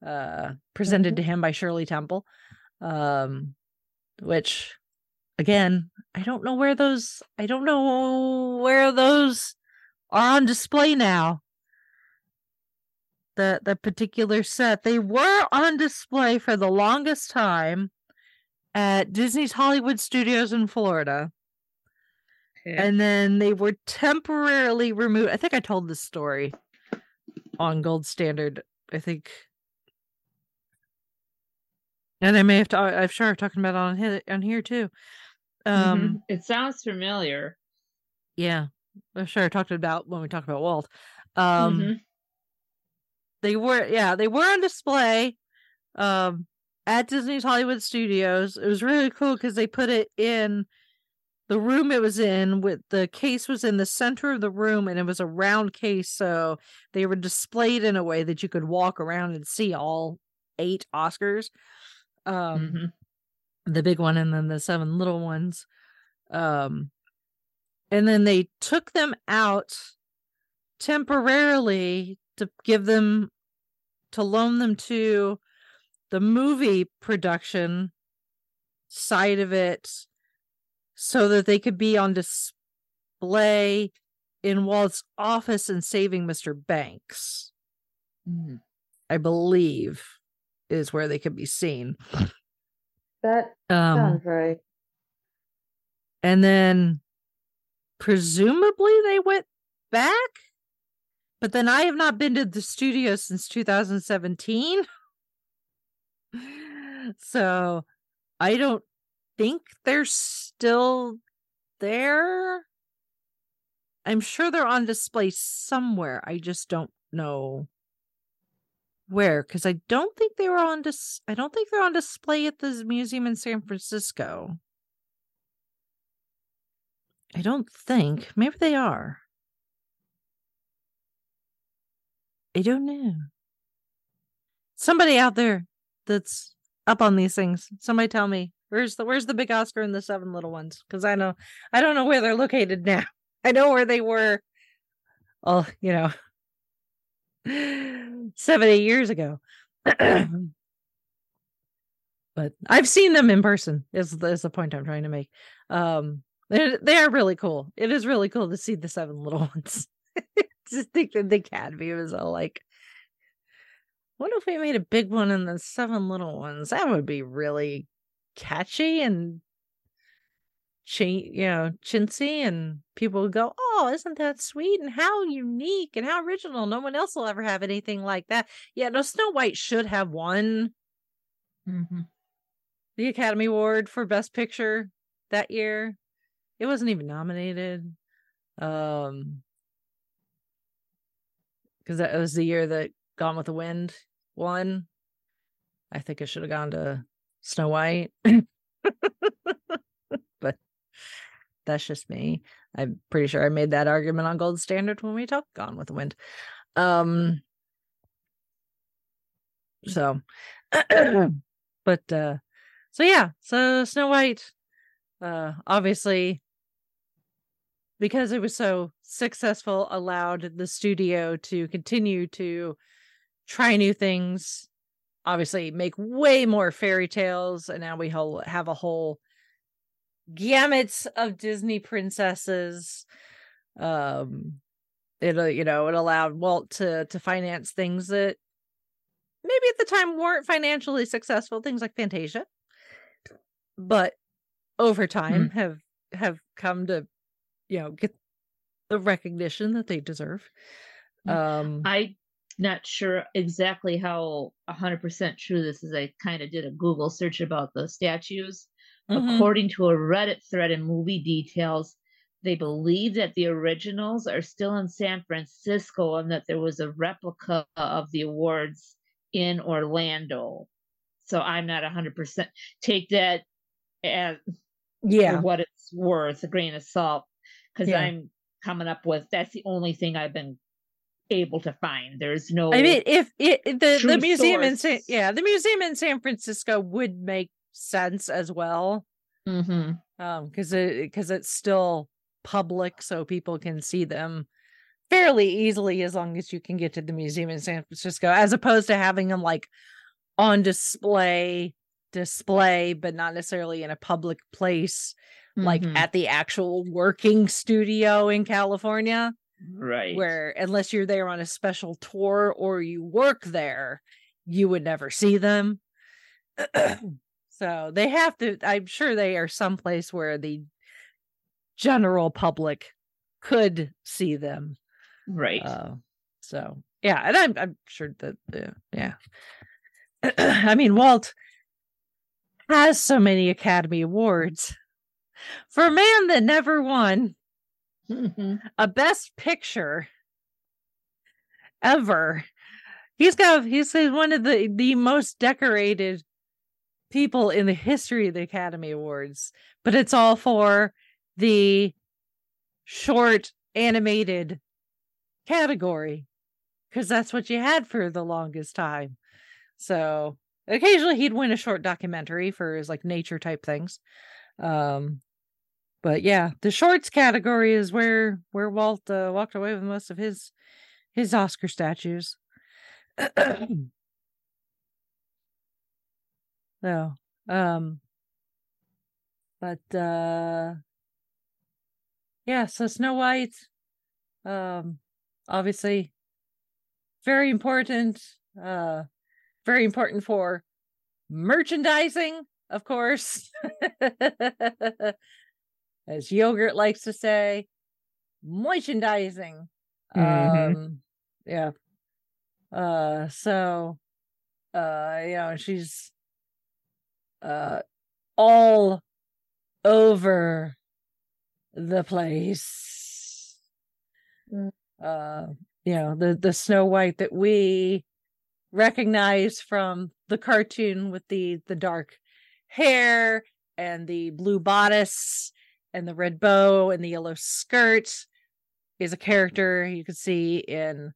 S2: uh presented to him by Shirley Temple um which again I don't know where those I don't know where those are on display now. The the particular set they were on display for the longest time at Disney's Hollywood Studios in Florida. And then they were temporarily removed I think I told this story on Gold Standard I think and I may have to. I'm sure I've talked about it on here, on here too. Um,
S4: Mhm. it sounds familiar.
S2: yeah, I'm sure I talked about when we talked about Walt. Um,
S4: Mhm.
S2: they were, yeah, they were on display, um, at Disney's Hollywood Studios. It was really cool because they put it in the room it was in. With the case was in the center of the room, and it was a round case, so they were displayed in a way that you could walk around and see all eight Oscars. Um,
S4: Mhm.
S2: the big one and then the seven little ones um and then they took them out temporarily to give them to loan them to the movie production side of it so that they could be on display in Walt's office in Saving Mr. Banks,
S4: Mhm.
S2: I believe is where they could be seen.
S3: That
S2: Um
S3: sounds right.
S2: and then presumably they went back but then i have not been to the studio since 2017 so i don't think they're still there i'm sure they're on display somewhere i just don't know where because i don't think they were on dis- i don't think they're on display at the museum in san francisco I don't think. Maybe they are. I don't know. Somebody out there that's up on these things. Somebody tell me where's the where's the big Oscar and the seven little ones? Because I know I don't know where they're located now. I know where they were. Oh, you know, seven eight years ago. but I've seen them in person. Is is the point I'm trying to make? Um, they they are really cool. It is really cool to see the seven little ones. Just think that the Academy was all like, what if we made a big one and the seven little ones? That would be really catchy and chi- you know chintzy, and people would go, oh, isn't that sweet and how unique and how original? No one else will ever have anything like that. Yeah, no, Snow White should have won
S4: Mhm.
S2: the Academy Award for Best Picture that year. It wasn't even nominated. Um because that was the year that Gone with the Wind won. I think it should have gone to Snow White. but that's just me. I'm pretty sure I made that argument on Gold Standard when we talked Gone with the Wind. Um so but uh so yeah, so Snow White uh obviously because it was so successful allowed the studio to continue to try new things obviously make way more fairy tales and now we have a whole gamut of disney princesses um it uh, you know it allowed walt to to finance things that maybe at the time weren't financially successful things like fantasia but over time have have come to you know get the recognition that they deserve um
S4: I'm not sure exactly how 100% true this is. I kind of did a Google search about the statues.
S2: Mhm.
S4: According to a Reddit thread in movie details, they believe that the originals are still in San Francisco and that there was a replica of the awards in Orlando. So I'm not 100%. Take that as
S2: yeah
S4: what it's worth, a grain of salt, because
S2: Yeah.
S4: I'm coming up with that's the only thing I've been able to find. There's no.
S2: I mean, if it the the museum in San, yeah the museum in San Francisco would make sense as well,
S4: Mhm.
S2: um, because it because it's still public, so people can see them fairly easily as long as you can get to the museum in San Francisco, as opposed to having them like on display display but not necessarily in a public place like
S4: Mhm.
S2: at the actual working studio in California
S4: right.
S2: where unless you're there on a special tour or you work there, you would never see them. so they have to, I'm sure they are someplace where the general public could see them.
S4: right.
S2: Uh, so yeah, and I'm I'm sure that uh, yeah. I mean, Walt has so many Academy Awards for a man that never won
S4: Mhm.
S2: a best picture ever. He's got he's one of the the most decorated people in the history of the Academy Awards, but it's all for the short animated category because that's what you had for the longest time. So occasionally he'd win a short documentary for his like nature type things. Um but yeah, the shorts category is where where Walt uh, walked away with most of his his Oscar statues. so, um, but uh, yeah, so Snow White, um, obviously, very important. Uh, very important for merchandising, of course. as yogurt likes to say, merchandising.
S4: Mhm.
S2: Um, yeah. Uh, so, uh, you know, she's, uh, all over the place.
S4: Mm.
S2: Uh, you know, the, the Snow White that we recognize from the cartoon with the, the dark hair and the blue bodice and the red bow and the yellow skirt is a character you can see in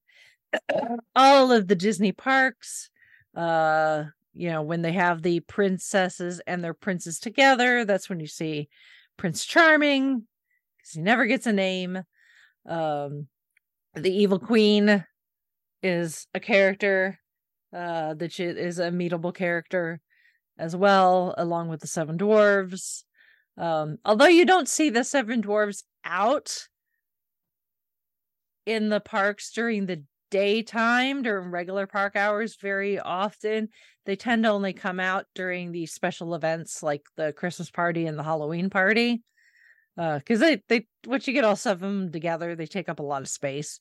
S2: all of the Disney parks. Uh, you know, when they have the princesses and their princes together, that's when you see Prince Charming because he never gets a name. Um, the Evil Queen is a character uh, that she is a meetable character as well, along with the Seven Dwarves. Um, although you don't see the Seven Dwarves out in the parks during the daytime during regular park hours very often they tend to only come out during the special events like the christmas party and the halloween party Uh, because they they once you get all seven of them together, they take up a lot of space.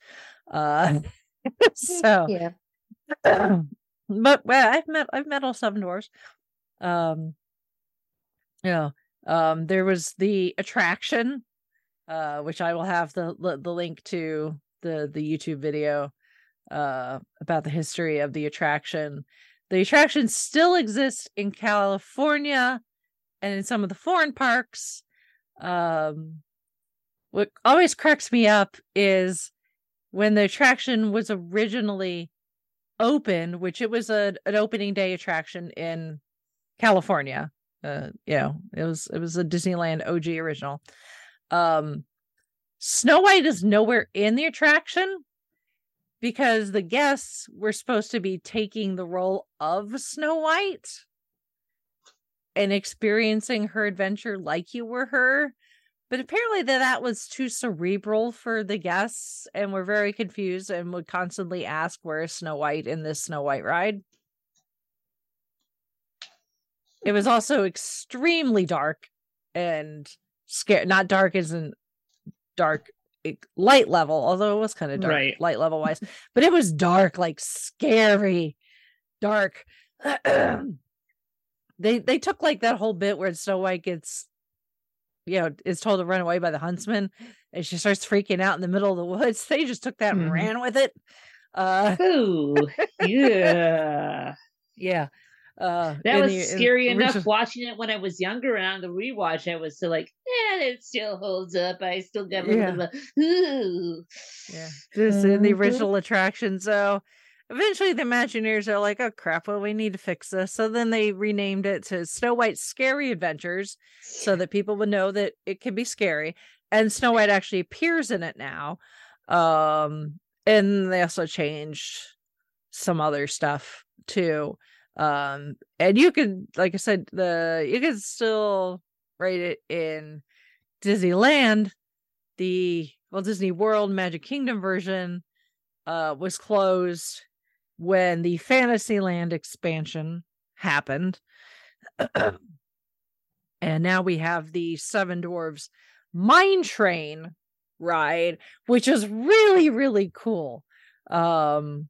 S2: Uh, so
S3: Yeah.
S2: but well, I've met I've met all seven dwarfs. Um, yeah. Um, there was the attraction, uh, which I will have the the the link to the the YouTube video, uh, about the history of the attraction. The attraction still exists in California and in some of the foreign parks. Um, what always cracks me up is when the attraction was originally opened, which it was a, an opening day attraction in California. Uh, you know, it was it was a Disneyland OG original. Um, Snow White is nowhere in the attraction because the guests were supposed to be taking the role of Snow White and experiencing her adventure like you were her. But apparently that that was too cerebral for the guests and were very confused and would constantly ask where is Snow White in this Snow White ride. It was also extremely dark and scare not dark isn't dark light level, although it was kind of dark
S5: Right.
S2: light level wise, but it was dark, like scary, dark. they they took like that whole bit where Snow White gets, you know, is told to run away by the huntsman, and she starts freaking out in the middle of the woods. They just took that and
S5: Mhm.
S2: ran with it. Uh,
S5: Ooh, yeah.
S2: yeah. Uh,
S5: That was
S2: the- in
S5: scary enough
S2: original-
S5: watching it when I was younger and on the rewatch I was still like, yeah, it still holds up. I still got a
S2: Yeah.
S5: little bit of a, ooh.
S2: Yeah, just in the
S3: Mhm.
S2: original attraction. So eventually the Imagineers are like, oh crap, well, we need to fix this. So then they renamed it to Snow White's Scary Adventures so that people would know that it can be scary. And Snow White actually appears in it now. Um, and they also changed some other stuff too. Um, and you can like I said, the you can still write it in Disneyland the well Disney World Magic Kingdom version uh was closed when the Fantasyland expansion happened. and now we have the Seven Dwarves Mine Train ride, which is really really cool. Um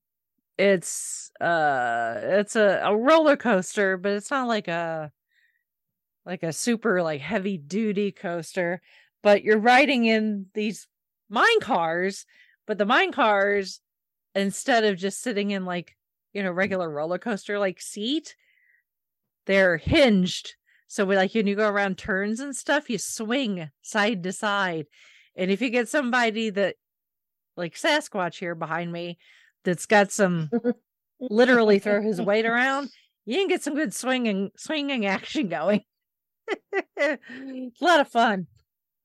S2: it's uh it's a, a roller coaster, but it's not like a like a super like heavy duty coaster but you're riding in these mine cars but the mine cars instead of just sitting in like you know regular roller coaster like seat they're hinged. So we like when you go around turns and stuff you swing side to side. And if you get somebody that like sasquatch here behind me that's got some literally throw his weight around you can get some good swinging swinging action going a lot of fun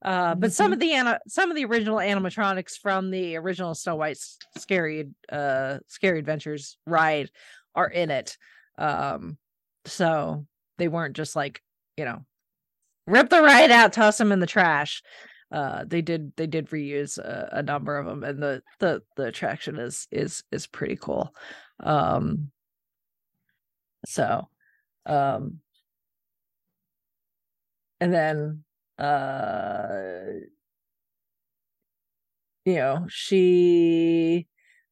S2: uh, but some of the ana- some of the original animatronics from the original Snow White's scary uh scary adventures ride are in it. Um, so they weren't just like you know rip the ride out, toss them in the trash. Uh, they did they did reuse a, a number of them, and the the the attraction is is is pretty cool. Um, so, um, and then uh you know she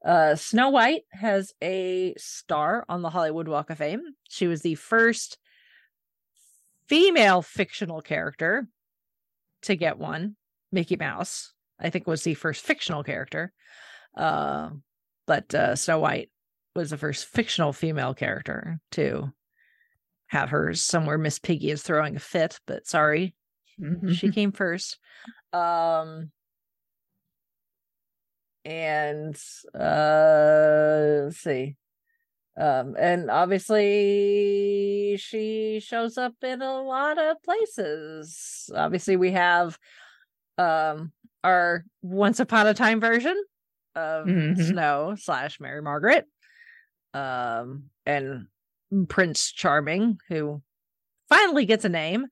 S2: uh snow white has a star on the hollywood walk of fame she was the first female fictional character to get one mickey mouse i think was the first fictional character. Uh but uh snow white was the first fictional female character to have hers somewhere. Miss piggy is throwing a fit but sorry she came first. Um and uh let's see. Um and obviously she shows up in a lot of places. Obviously we have um our once upon a time version of
S5: Mhm.
S2: snow slash mary margaret um and prince charming who finally gets a name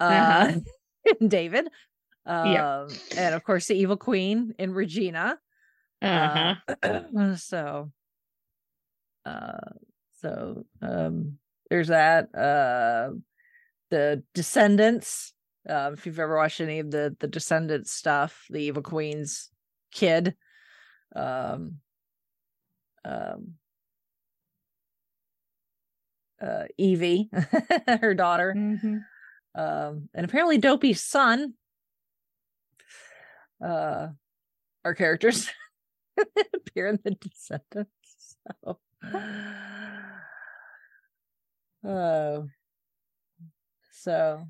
S2: uh David. Um,
S5: Yep.
S2: and of course the evil queen in Regina.
S5: Uh-huh.
S2: Uh, so uh so um there's that. Uh the descendants Um, if you've ever watched any of the the Descendants stuff, the Evil Queen's kid, um, um, uh, Evie, her daughter,
S3: Mhm.
S2: um, and apparently Dopey's son, uh, are characters appear in the Descendants. So, oh, so,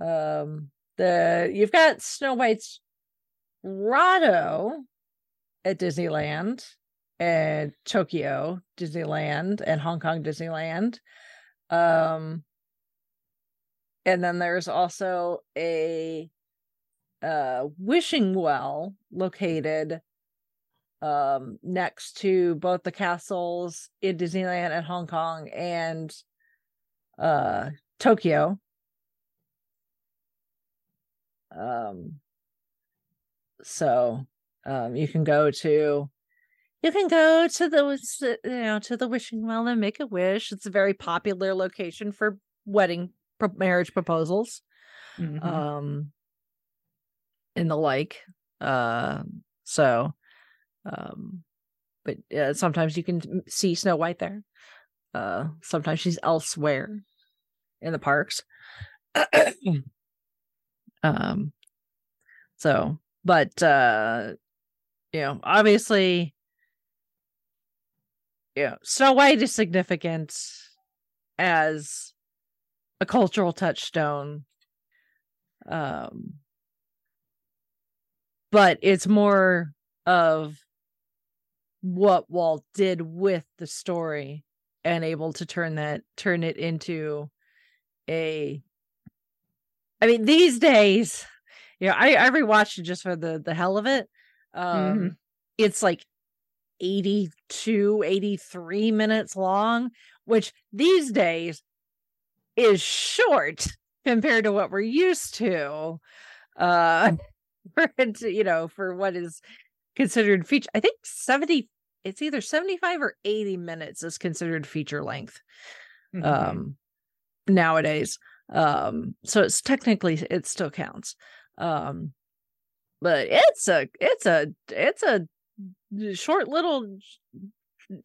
S2: um, the you've got Snow White's grotto at Disneyland and Tokyo Disneyland and Hong Kong Disneyland. Um and then there's also a uh wishing well located um next to both the castles in Disneyland and Hong Kong and uh Tokyo. Um so um you can go to you can go to the you know to the wishing well and make a wish. It's a very popular location for wedding pro- marriage proposals
S3: Mhm.
S2: um and the like. Uh so um but uh, sometimes you can see snow white there. Uh sometimes she's elsewhere in the parks um so but uh you know obviously know snow white is significant as a cultural touchstone. Um but it's more of what Walt did with the story and able to turn that turn it into a I mean these days you know I I rewatched it just for the the hell of it um
S3: Mhm.
S2: it's like 82 83 minutes long which these days is short compared to what we're used to uh for you know for what is considered feature i think 70 it's either 75 or 80 minutes is considered feature length
S3: Mhm.
S2: um nowadays um so it's technically it still counts. Um but it's a it's a it's a short little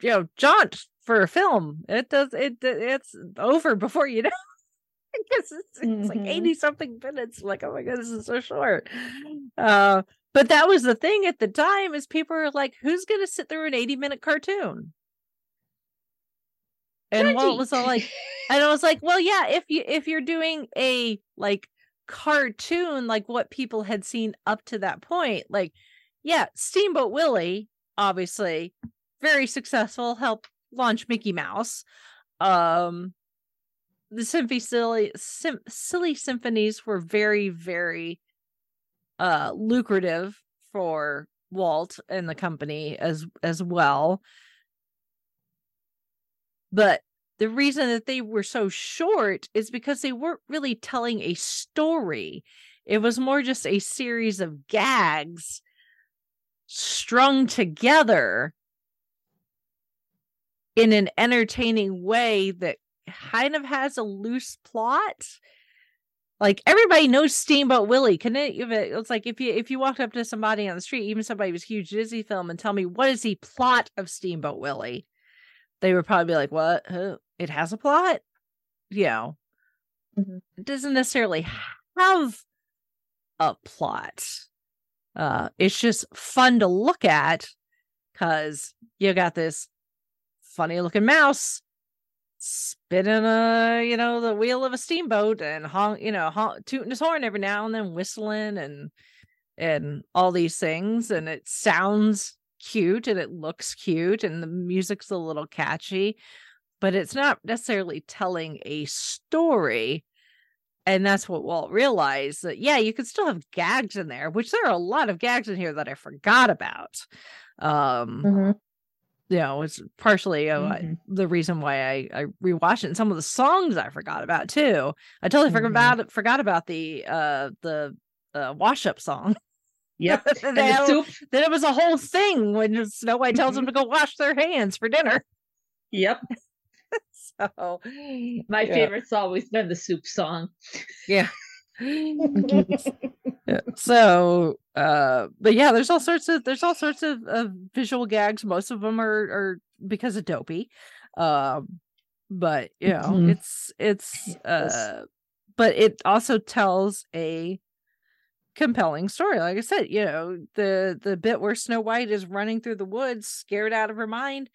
S2: you know jaunt for a film. It does it it's over before you know because it's, it's like
S3: Mhm.
S2: 80 something minutes. Like oh my god this is so short. Uh but that was the thing at the time is people are like who's gonna sit through an 80 minute cartoon and Walt was all like and I was like, well, yeah, if you if you're doing a like cartoon like what people had seen up to that point, like yeah, Steamboat Willie, obviously, very successful, helped launch Mickey Mouse. Um the Symphony Silly Sim- Silly Symphonies were very, very uh lucrative for Walt and the company as as well. But the reason that they were so short is because they weren't really telling a story. It was more just a series of gags strung together in an entertaining way that kind of has a loose plot. Like everybody knows Steamboat Willie. Can it, it's like if you if you walked up to somebody on the street, even somebody who's huge Disney film, and tell me what is the plot of Steamboat Willie, they would probably be like, "What? It has a plot." You know,
S3: Mhm.
S2: it doesn't necessarily have a plot. Uh, it's just fun to look at because you got this funny looking mouse spinning a you know the wheel of a steamboat and honk you know honk, tooting his horn every now and then whistling and and all these things and it sounds cute and it looks cute and the music's a little catchy but it's not necessarily telling a story and that's what Walt realized that yeah you could still have gags in there which there are a lot of gags in here that I forgot about um
S3: Mhm.
S2: you know it's partially uh,
S3: Mhm.
S2: the reason why I I rewatched it and some of the songs I forgot about too I totally forgot
S3: Mhm.
S2: about forgot about the uh the uh wash up song
S3: Yep.
S2: They
S3: the
S2: that it was a whole thing when Snow White tells them to go wash their hands for dinner
S3: Yep.
S2: so
S3: My
S2: yeah.
S3: favorite's always been the soup song.
S2: yeah so uh but yeah there's all sorts of there's all sorts of, of visual gags most of them are are because of dopey um but you know
S4: Mhm.
S2: it's it's uh but it also tells a compelling story like i said you know the the bit where snow white is running through the woods scared out of her mind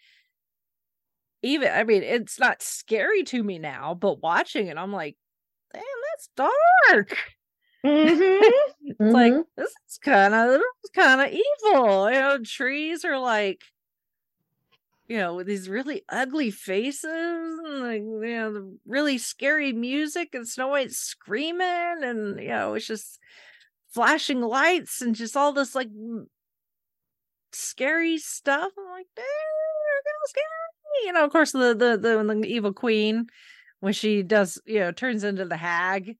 S2: even i mean it's not scary to me now but watching it i'm like damn that's dark
S3: Mm-hmm.
S2: it's like this is kind of kind of evil. You know, trees are like, you know, with these really ugly faces, and like you know, the really scary music, and Snow White screaming, and you know, it's just flashing lights and just all this like scary stuff. I'm like, they're kind of scary. You know, of course, the the the, the evil queen when she does, you know, turns into the hag.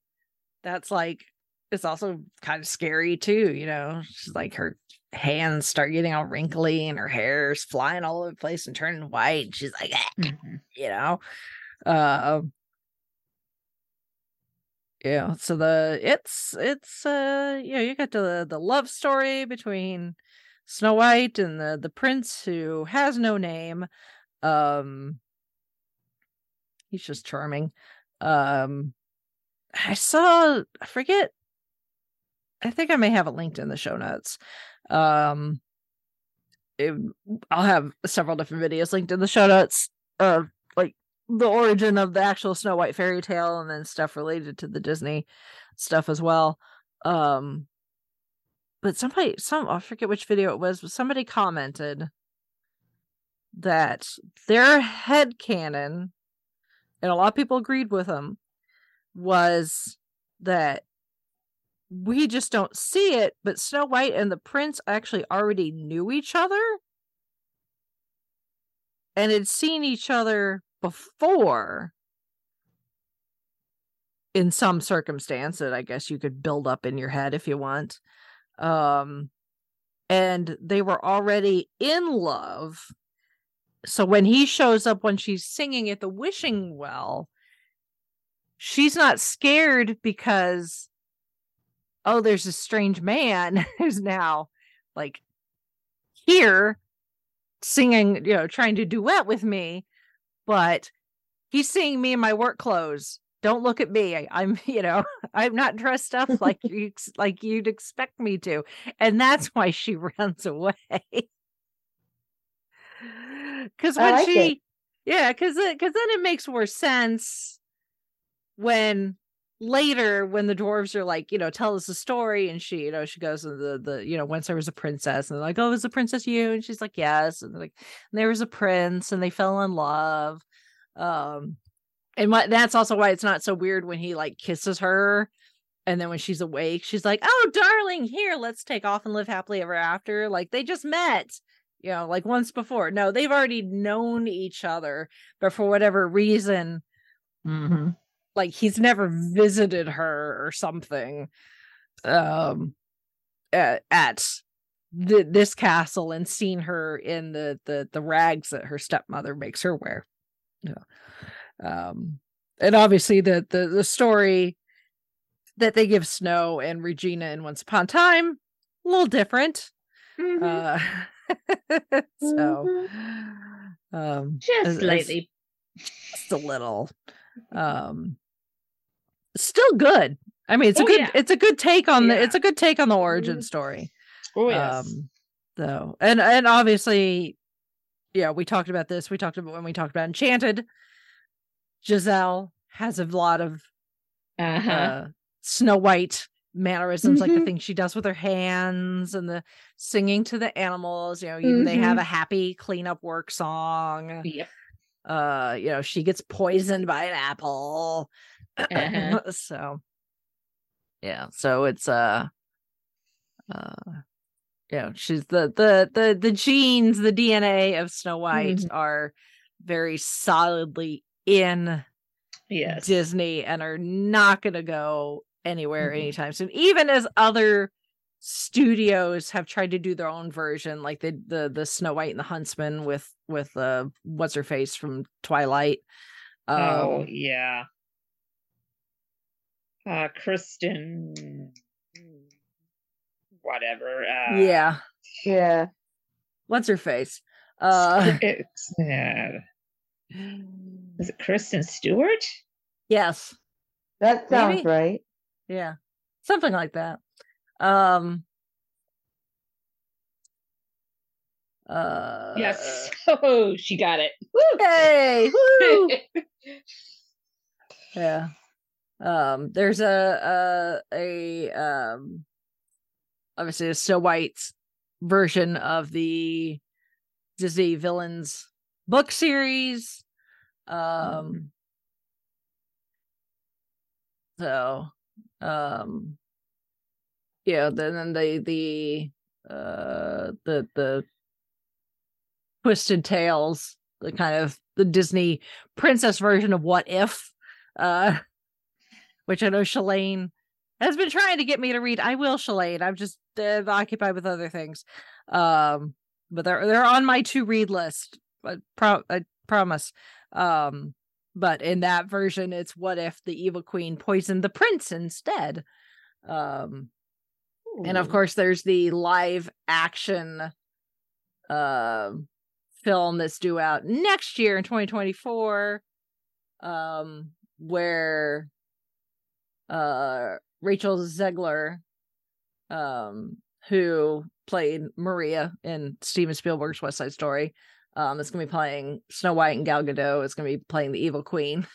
S2: That's like it's also kind of scary too, you know. She's like her hands start getting all wrinkly and her hair's flying all over the place and turning white. She's like, "Ah,"
S4: Mhm.
S2: you know. Uh yeah, so the it's it's uh you know, you got the the love story between Snow White and the the prince who has no name. Um he's just charming. Um I saw I forget I think I may have it linked in the show notes. Um, it- I'll have several different videos linked in the show notes like the origin of the actual Snow White fairy tale and then stuff related to the Disney stuff as well. Um, but somebody, some I forget which video it was, but somebody commented that their head canon, and a lot of people agreed with them, was that we just don't see it, but Snow White and the prince actually already knew each other and had seen each other before in some circumstance that I guess you could build up in your head if you want. Um and they were already in love. So when he shows up when she's singing at the wishing well, she's not scared because oh, there's a strange man who's now like here singing, you know, trying to duet with me, but he's seeing me in my work clothes. Don't look at me. I, I'm, you know, I'm not dressed up like you like you'd expect me to, and that's why she runs away. Because when
S3: like
S2: she,
S3: it.
S2: yeah, because because then it makes more sense when later when the dwarves are like you know tell us a story and she you know she goes to the the you know once there was a princess and they're like oh is the princess you? And she's like yes. And like and there was a prince and they fell in love. Um and what that's also why it's not so weird when he like kisses her and then when she's awake she's like oh darling here let's take off and live happily ever after. Like they just met you know like once before. No they've already known each other but for whatever reason
S4: Mhm.
S2: Like he's never visited her or something um at, at th- this castle and seen her in the the the rags that her stepmother makes her wear yeah um and obviously the the the story that they give snow and regina in once upon a time a little different
S3: Mhm.
S2: uh so
S3: Mm-hmm.
S2: um
S5: Just
S2: as- as-
S5: slightly.
S2: just a little um still good i mean it's a
S5: Oh,
S2: good
S5: yeah.
S2: it's a good take on the it's a good take on the origin
S3: Mhm.
S2: story
S5: Oh yes.
S2: um though and and obviously yeah we talked about this we talked about when we talked about enchanted giselle has a lot of
S5: uh-huh.
S2: uh snow white mannerisms like the
S3: Mhm.
S2: things she does with her hands and the singing to the animals you know even they have a happy cleanup work song
S5: yep.
S2: uh you know she gets poisoned by an apple
S5: Uh-huh.
S2: so yeah so it's uh uh yeah, she's the the the the genes the dna of snow white
S5: Mhm.
S2: are very solidly in
S5: Yes.
S2: disney and are not gonna go anywhere
S5: Mhm.
S2: anytime soon even as other studios have tried to do their own version like the the the snow white and the huntsman with with uh what's her face from twilight
S5: oh
S2: um
S5: yeah. Uh, Kristen, whatever. Uh,
S2: yeah.
S3: Yeah.
S2: What's her face? Uh
S5: it's, uh, is it Kristen Stewart?
S2: yes.
S3: That sounds
S2: Maybe?
S3: right.
S2: Yeah. Something like that. Um uh
S5: yes. Oh, she got it.
S2: Hey, woo!
S5: Woo!
S2: yeah. Um there's a a a um obviously a Snow White's version of the Disney villains book series. Um so um yeah, then then the the uh the the twisted tales, the kind of the Disney princess version of what if uh which I know Shalane has been trying to get me to read. I will, Shalane. I'm just uh, occupied with other things. Um, but they're they're on my to read list. I, pro- I promise. Um, but in that version, it's what if the evil queen poisoned the prince instead. Um, and of course, there's the live action uh, film that's due out next year in 2024, um, where uh, Rachel Zegler, um, who played Maria in Steven Spielberg's West Side Story, um, is going to be playing Snow White and Gal Gadot. is going to be playing the evil queen.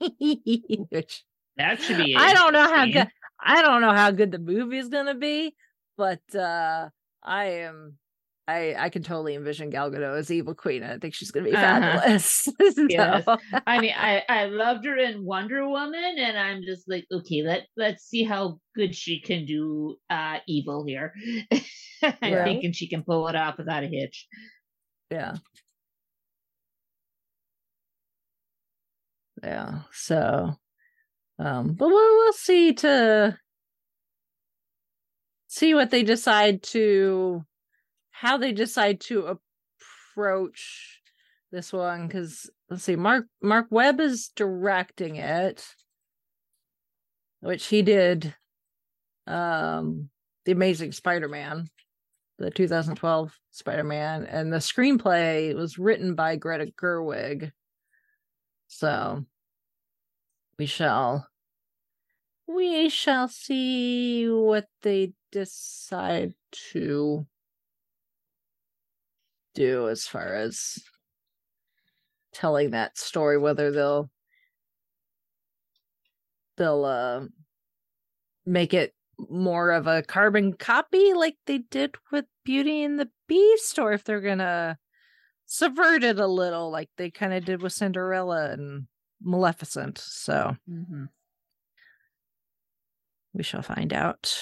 S2: Which
S5: That should be.
S2: I don't know how good I don't know how good the movie is gonna be, but uh I am I I can totally envision Gal Gadot as evil queen. I think she's gonna be
S5: Uh-huh.
S2: fabulous.
S5: Yes.
S2: So,
S5: I mean, I I loved her in Wonder Woman, and I'm just like, okay, let let's see how good she can do uh evil here. I'm
S2: Right.
S5: thinking she can pull it off without a hitch.
S2: yeah. Yeah. So um but we'll we'll see to see what they decide to how they decide to approach this one because let's see marc marc webb is directing it which he did um the amazing spider-man the 2012 spider-man and the screenplay was written by greta gerwig. So we shall we shall see what they decide to do as far as telling that story whether they'll they'll uh make it more of a carbon copy like they did with beauty and the beast or if they're gonna subvert it a little like they kind of did with cinderella and maleficent. So we shall find out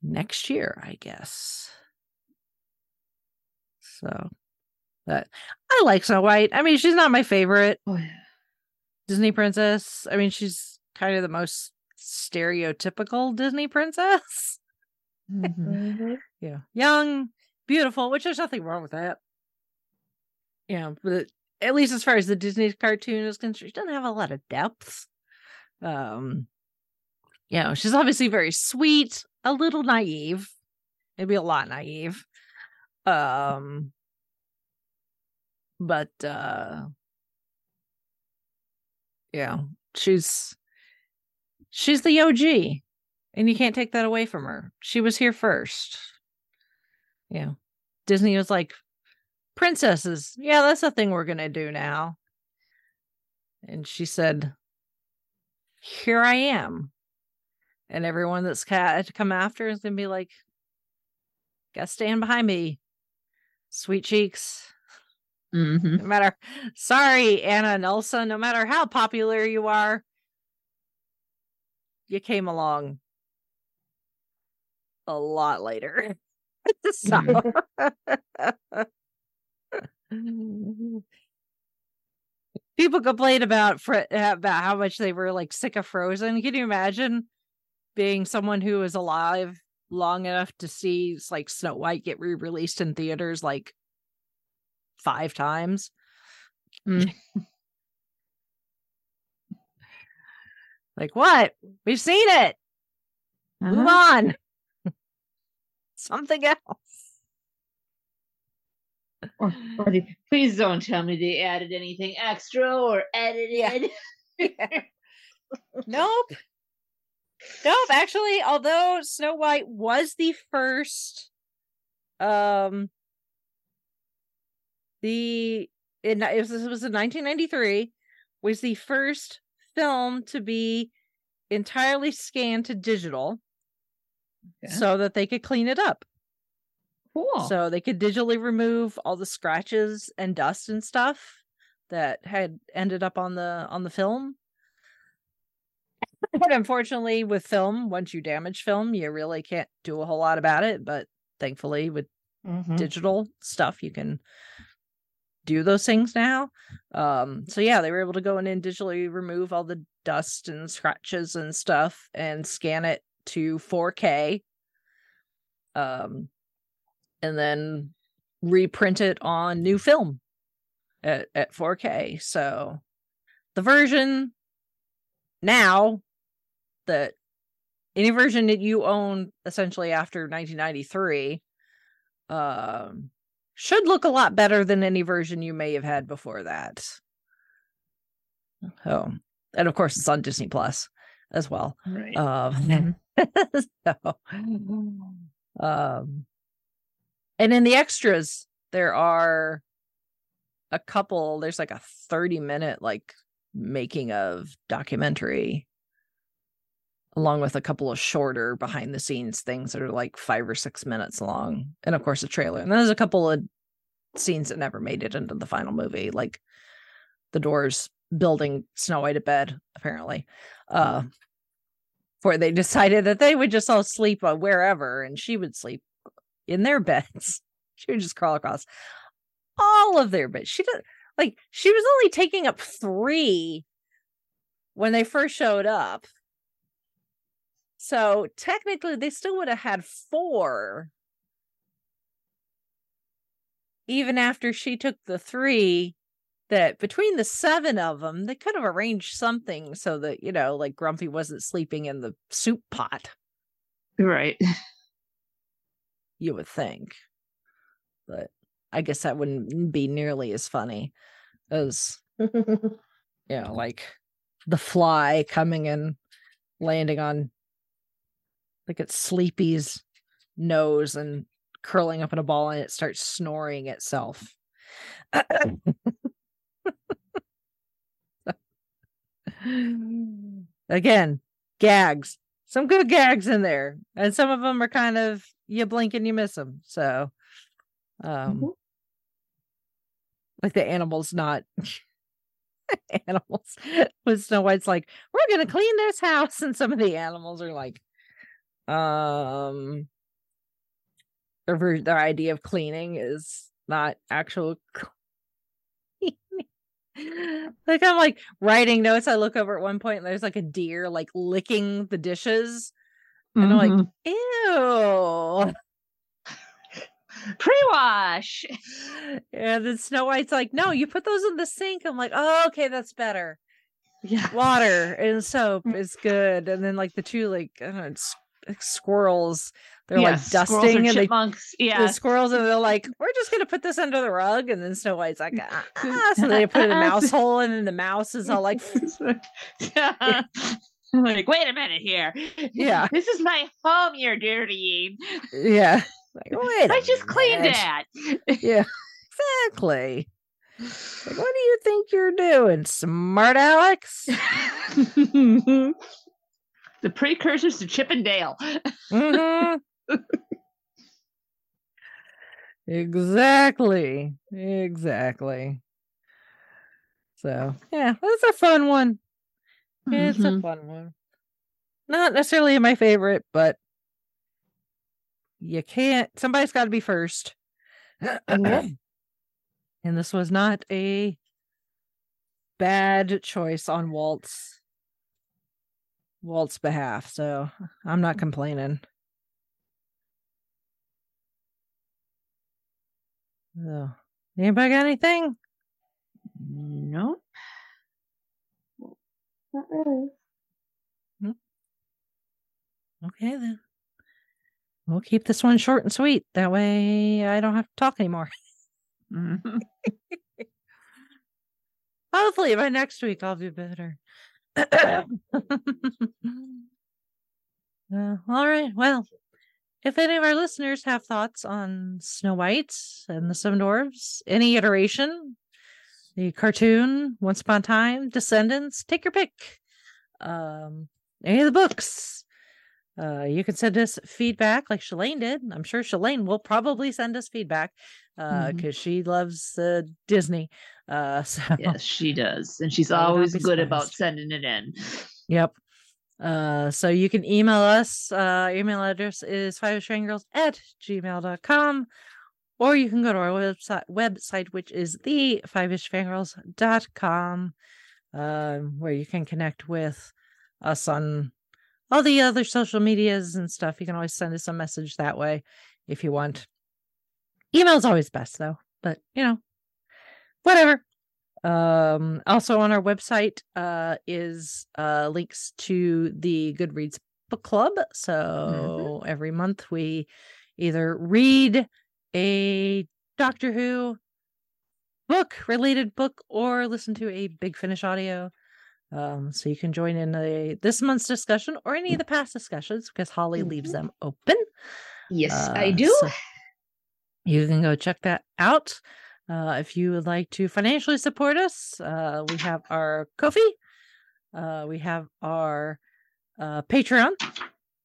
S2: next year i guess so that i like snow white. I mean she's not my favorite
S5: Oh yeah.
S2: disney princess. I mean she's kind of the most stereotypical disney princess.
S3: Mhm.
S2: yeah. Young beautiful which there's nothing wrong with that. Yeah but at least as far as the disney cartoon is concerned she doesn't have a lot of depth. Um you know she's obviously very sweet a little naive maybe a lot naive um but uh yeah she's she's the og and you can't take that away from her. She was here first. Yeah. Disney was like, princesses, yeah, that's the thing we're gonna do now. And she said, Here I am. And everyone that's come after is gonna be like, Gotta stand behind me. Sweet cheeks.
S5: Mhm.
S2: No matter sorry, Anna and Elsa, no matter how popular you are, you came along a lot later. so people complain about Fro- about how much they were like sick of Frozen. Can you imagine being someone who is alive long enough to see like Snow White get re-released in theaters like five times?
S5: Mm.
S2: Like what? We've seen it. Move
S3: Uh-huh.
S2: on. Something else.
S5: Or, or they- please don't tell me they added anything extra or edited.
S2: Nope. Nope. Actually, although Snow White was the first, um, the in it was, it was in 1993 was the first film to be entirely scanned to digital,
S5: Okay.
S2: so that they could clean it up.
S5: Cool.
S2: So they could digitally remove all the scratches and dust and stuff that had ended up on the on the film. But unfortunately, with film, once you damage film, you really can't do a whole lot about it. But thankfully, with
S5: Mhm.
S2: digital stuff, you can do those things now. Um, so yeah, they were able to go in and digitally remove all the dust and scratches and stuff and scan it to 4K. Um, and then reprint it on new film at, at 4K. So the version now that any version that you own essentially after 1993 um should look a lot better than any version you may have had before that. Oh, and of course it's on Disney Plus as well.
S5: Right.
S2: Um, so, um, and in the extras, there are a couple. There's like a 30 minute like making of documentary, along with a couple of shorter behind the scenes things that are like five or six minutes long, and of course a trailer. And then there's a couple of scenes that never made it into the final movie, like the doors building Snow White a bed, apparently. Uh, where they decided that they would just all sleep uh, wherever and she would sleep in their beds. She would just crawl across all of their beds. She did like she was only taking up three when they first showed up. So technically they still would have had four even after she took the three that between the seven of them, they could have arranged something so that, you know, like Grumpy wasn't sleeping in the soup pot,
S5: right.
S2: you would think. But I guess that wouldn't be nearly as funny as, you know, like the fly coming and landing on like it's Sleepy's nose and curling up in a ball and it starts snoring itself. Again, gags. Some good gags in there. And some of them are kind of you blink and you miss them. So um
S5: Mhm.
S2: like the animals not animals with Snow White's like, we're gonna clean this house, and some of the animals are like, um their ver- their idea of cleaning is not actual cleaning. like I'm like writing notes. I look over at one point and there's like a deer like licking the dishes. And I'm like,
S5: Mhm.
S2: Ew.
S5: pre-wash.
S2: And then Snow White's like, no, you put those in the sink. I'm like, oh, okay, that's better.
S5: Yeah.
S2: Water and soap is good. And then like the two like I don't know, squirrels, they're like dusting and they
S5: chipmunks. Yeah.
S2: the squirrels and they're like, we're just gonna put this under the rug. And then Snow White's like, ah, ah. so they put it in the mouse hole, and then the mouse is all like,
S5: yeah. Like, wait a minute here.
S2: Yeah.
S5: This is my home you're dirtying.
S2: yeah. Like, wait,
S5: I
S2: a
S5: just cleaned
S2: minute."
S5: that.
S2: Yeah, exactly. Like, what do you think you're doing, smart Alex?
S5: The precursors to Chip and Dale.
S2: Mhm. exactly. Exactly. So yeah, that's a fun one. It's a
S5: Mhm.
S2: fun one. Not necessarily my favorite, but you can't somebody's gotta be first. and this was not a bad choice on Walt's Walt's behalf, so I'm not complaining. So, anybody got anything?
S5: No.
S3: Not really.
S2: Okay then. We'll keep this one short and sweet. That way I don't have to talk anymore.
S5: Mhm.
S2: Hopefully by next week I'll be better. Uh, all right. Well, if any of our listeners have thoughts on Snow White and the Seven Dwarfs, any iteration, the cartoon, Once Upon a Time, Descendants, take your pick. Um, any of the books. Uh, you can send us feedback like Shalane did. I'm sure Shalane will probably send us feedback uh,
S5: Mhm.
S2: because she loves uh, Disney. Uh, so
S5: yes, she does, and she's
S2: I would not
S5: always good about sending it in.
S2: Yep. Uh, so you can email us. Uh, email address is fiveishfangirls at gmail.com. Or you can go to our website, website which is the fiveishfangirls.com, um, where you can connect with us on all the other social medias and stuff. You can always send us a message that way if you want. Email's always best though, but you know, whatever. Um, also on our website uh, is uh, links to the Goodreads book club. So every month we either read a Doctor Who book related book or listen to a Big Finish audio. Um, so you can join in a, this month's discussion or any of the past discussions because Holly leaves
S5: Mhm.
S2: them open.
S5: Yes, I
S2: Uh,
S5: do.
S2: so you can go check that out. Uh, if you would like to financially support us, uh, we have our Ko-fi, uh, we have our uh, Patreon,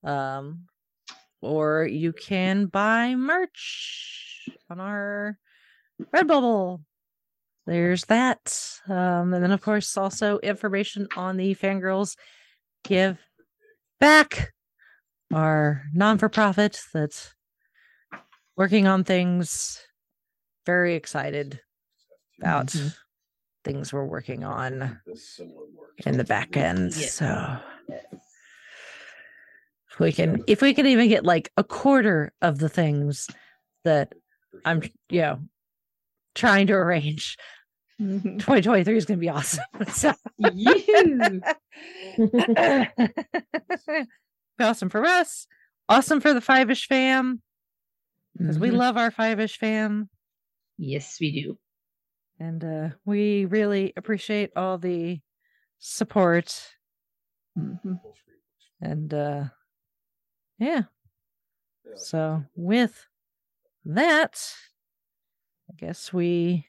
S2: um, or you can buy merch on our Redbubble. There's that. Um, and then, of course, also information on the Fangirls Give Back, our non for profit that's working on things. Very excited about
S5: Mhm.
S2: things we're working on in the back end.
S5: Yeah.
S2: So if we can if we can even get like a quarter of the things that I'm you know trying to arrange,
S5: Mhm.
S2: 2023 is gonna be awesome. So
S5: Yoo-hoo.
S2: awesome for us, awesome for the five ish fam, because we
S5: Mhm.
S2: love our five ish fam.
S5: Yes, we do.
S2: And uh we really appreciate all the support
S5: Mhm.
S2: and uh yeah. So with that, I guess we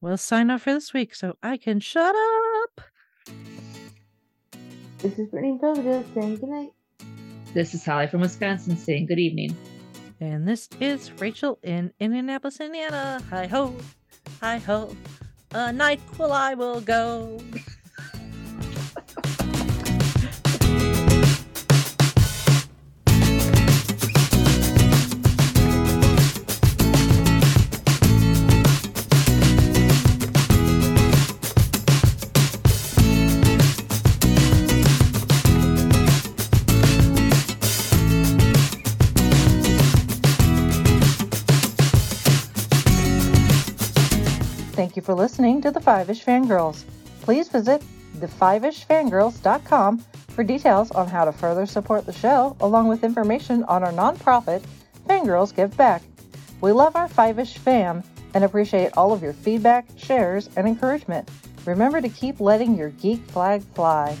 S2: will sign off for this week so I can shut up.
S3: This is Brittany Belvedere saying goodnight.
S5: This is Holly from Wisconsin saying good evening.
S2: And this is Rachel in Indianapolis, Indiana. Hi ho, hi ho. A night will I will go. you for listening to the Five Ish Fangirls. Please visit thefivishfangirls.com for details on how to further support the show, along with information on our nonprofit, Fangirls Give Back. We love our Five Ish fam and appreciate all of your feedback, shares, and encouragement. Remember to keep letting your geek flag fly.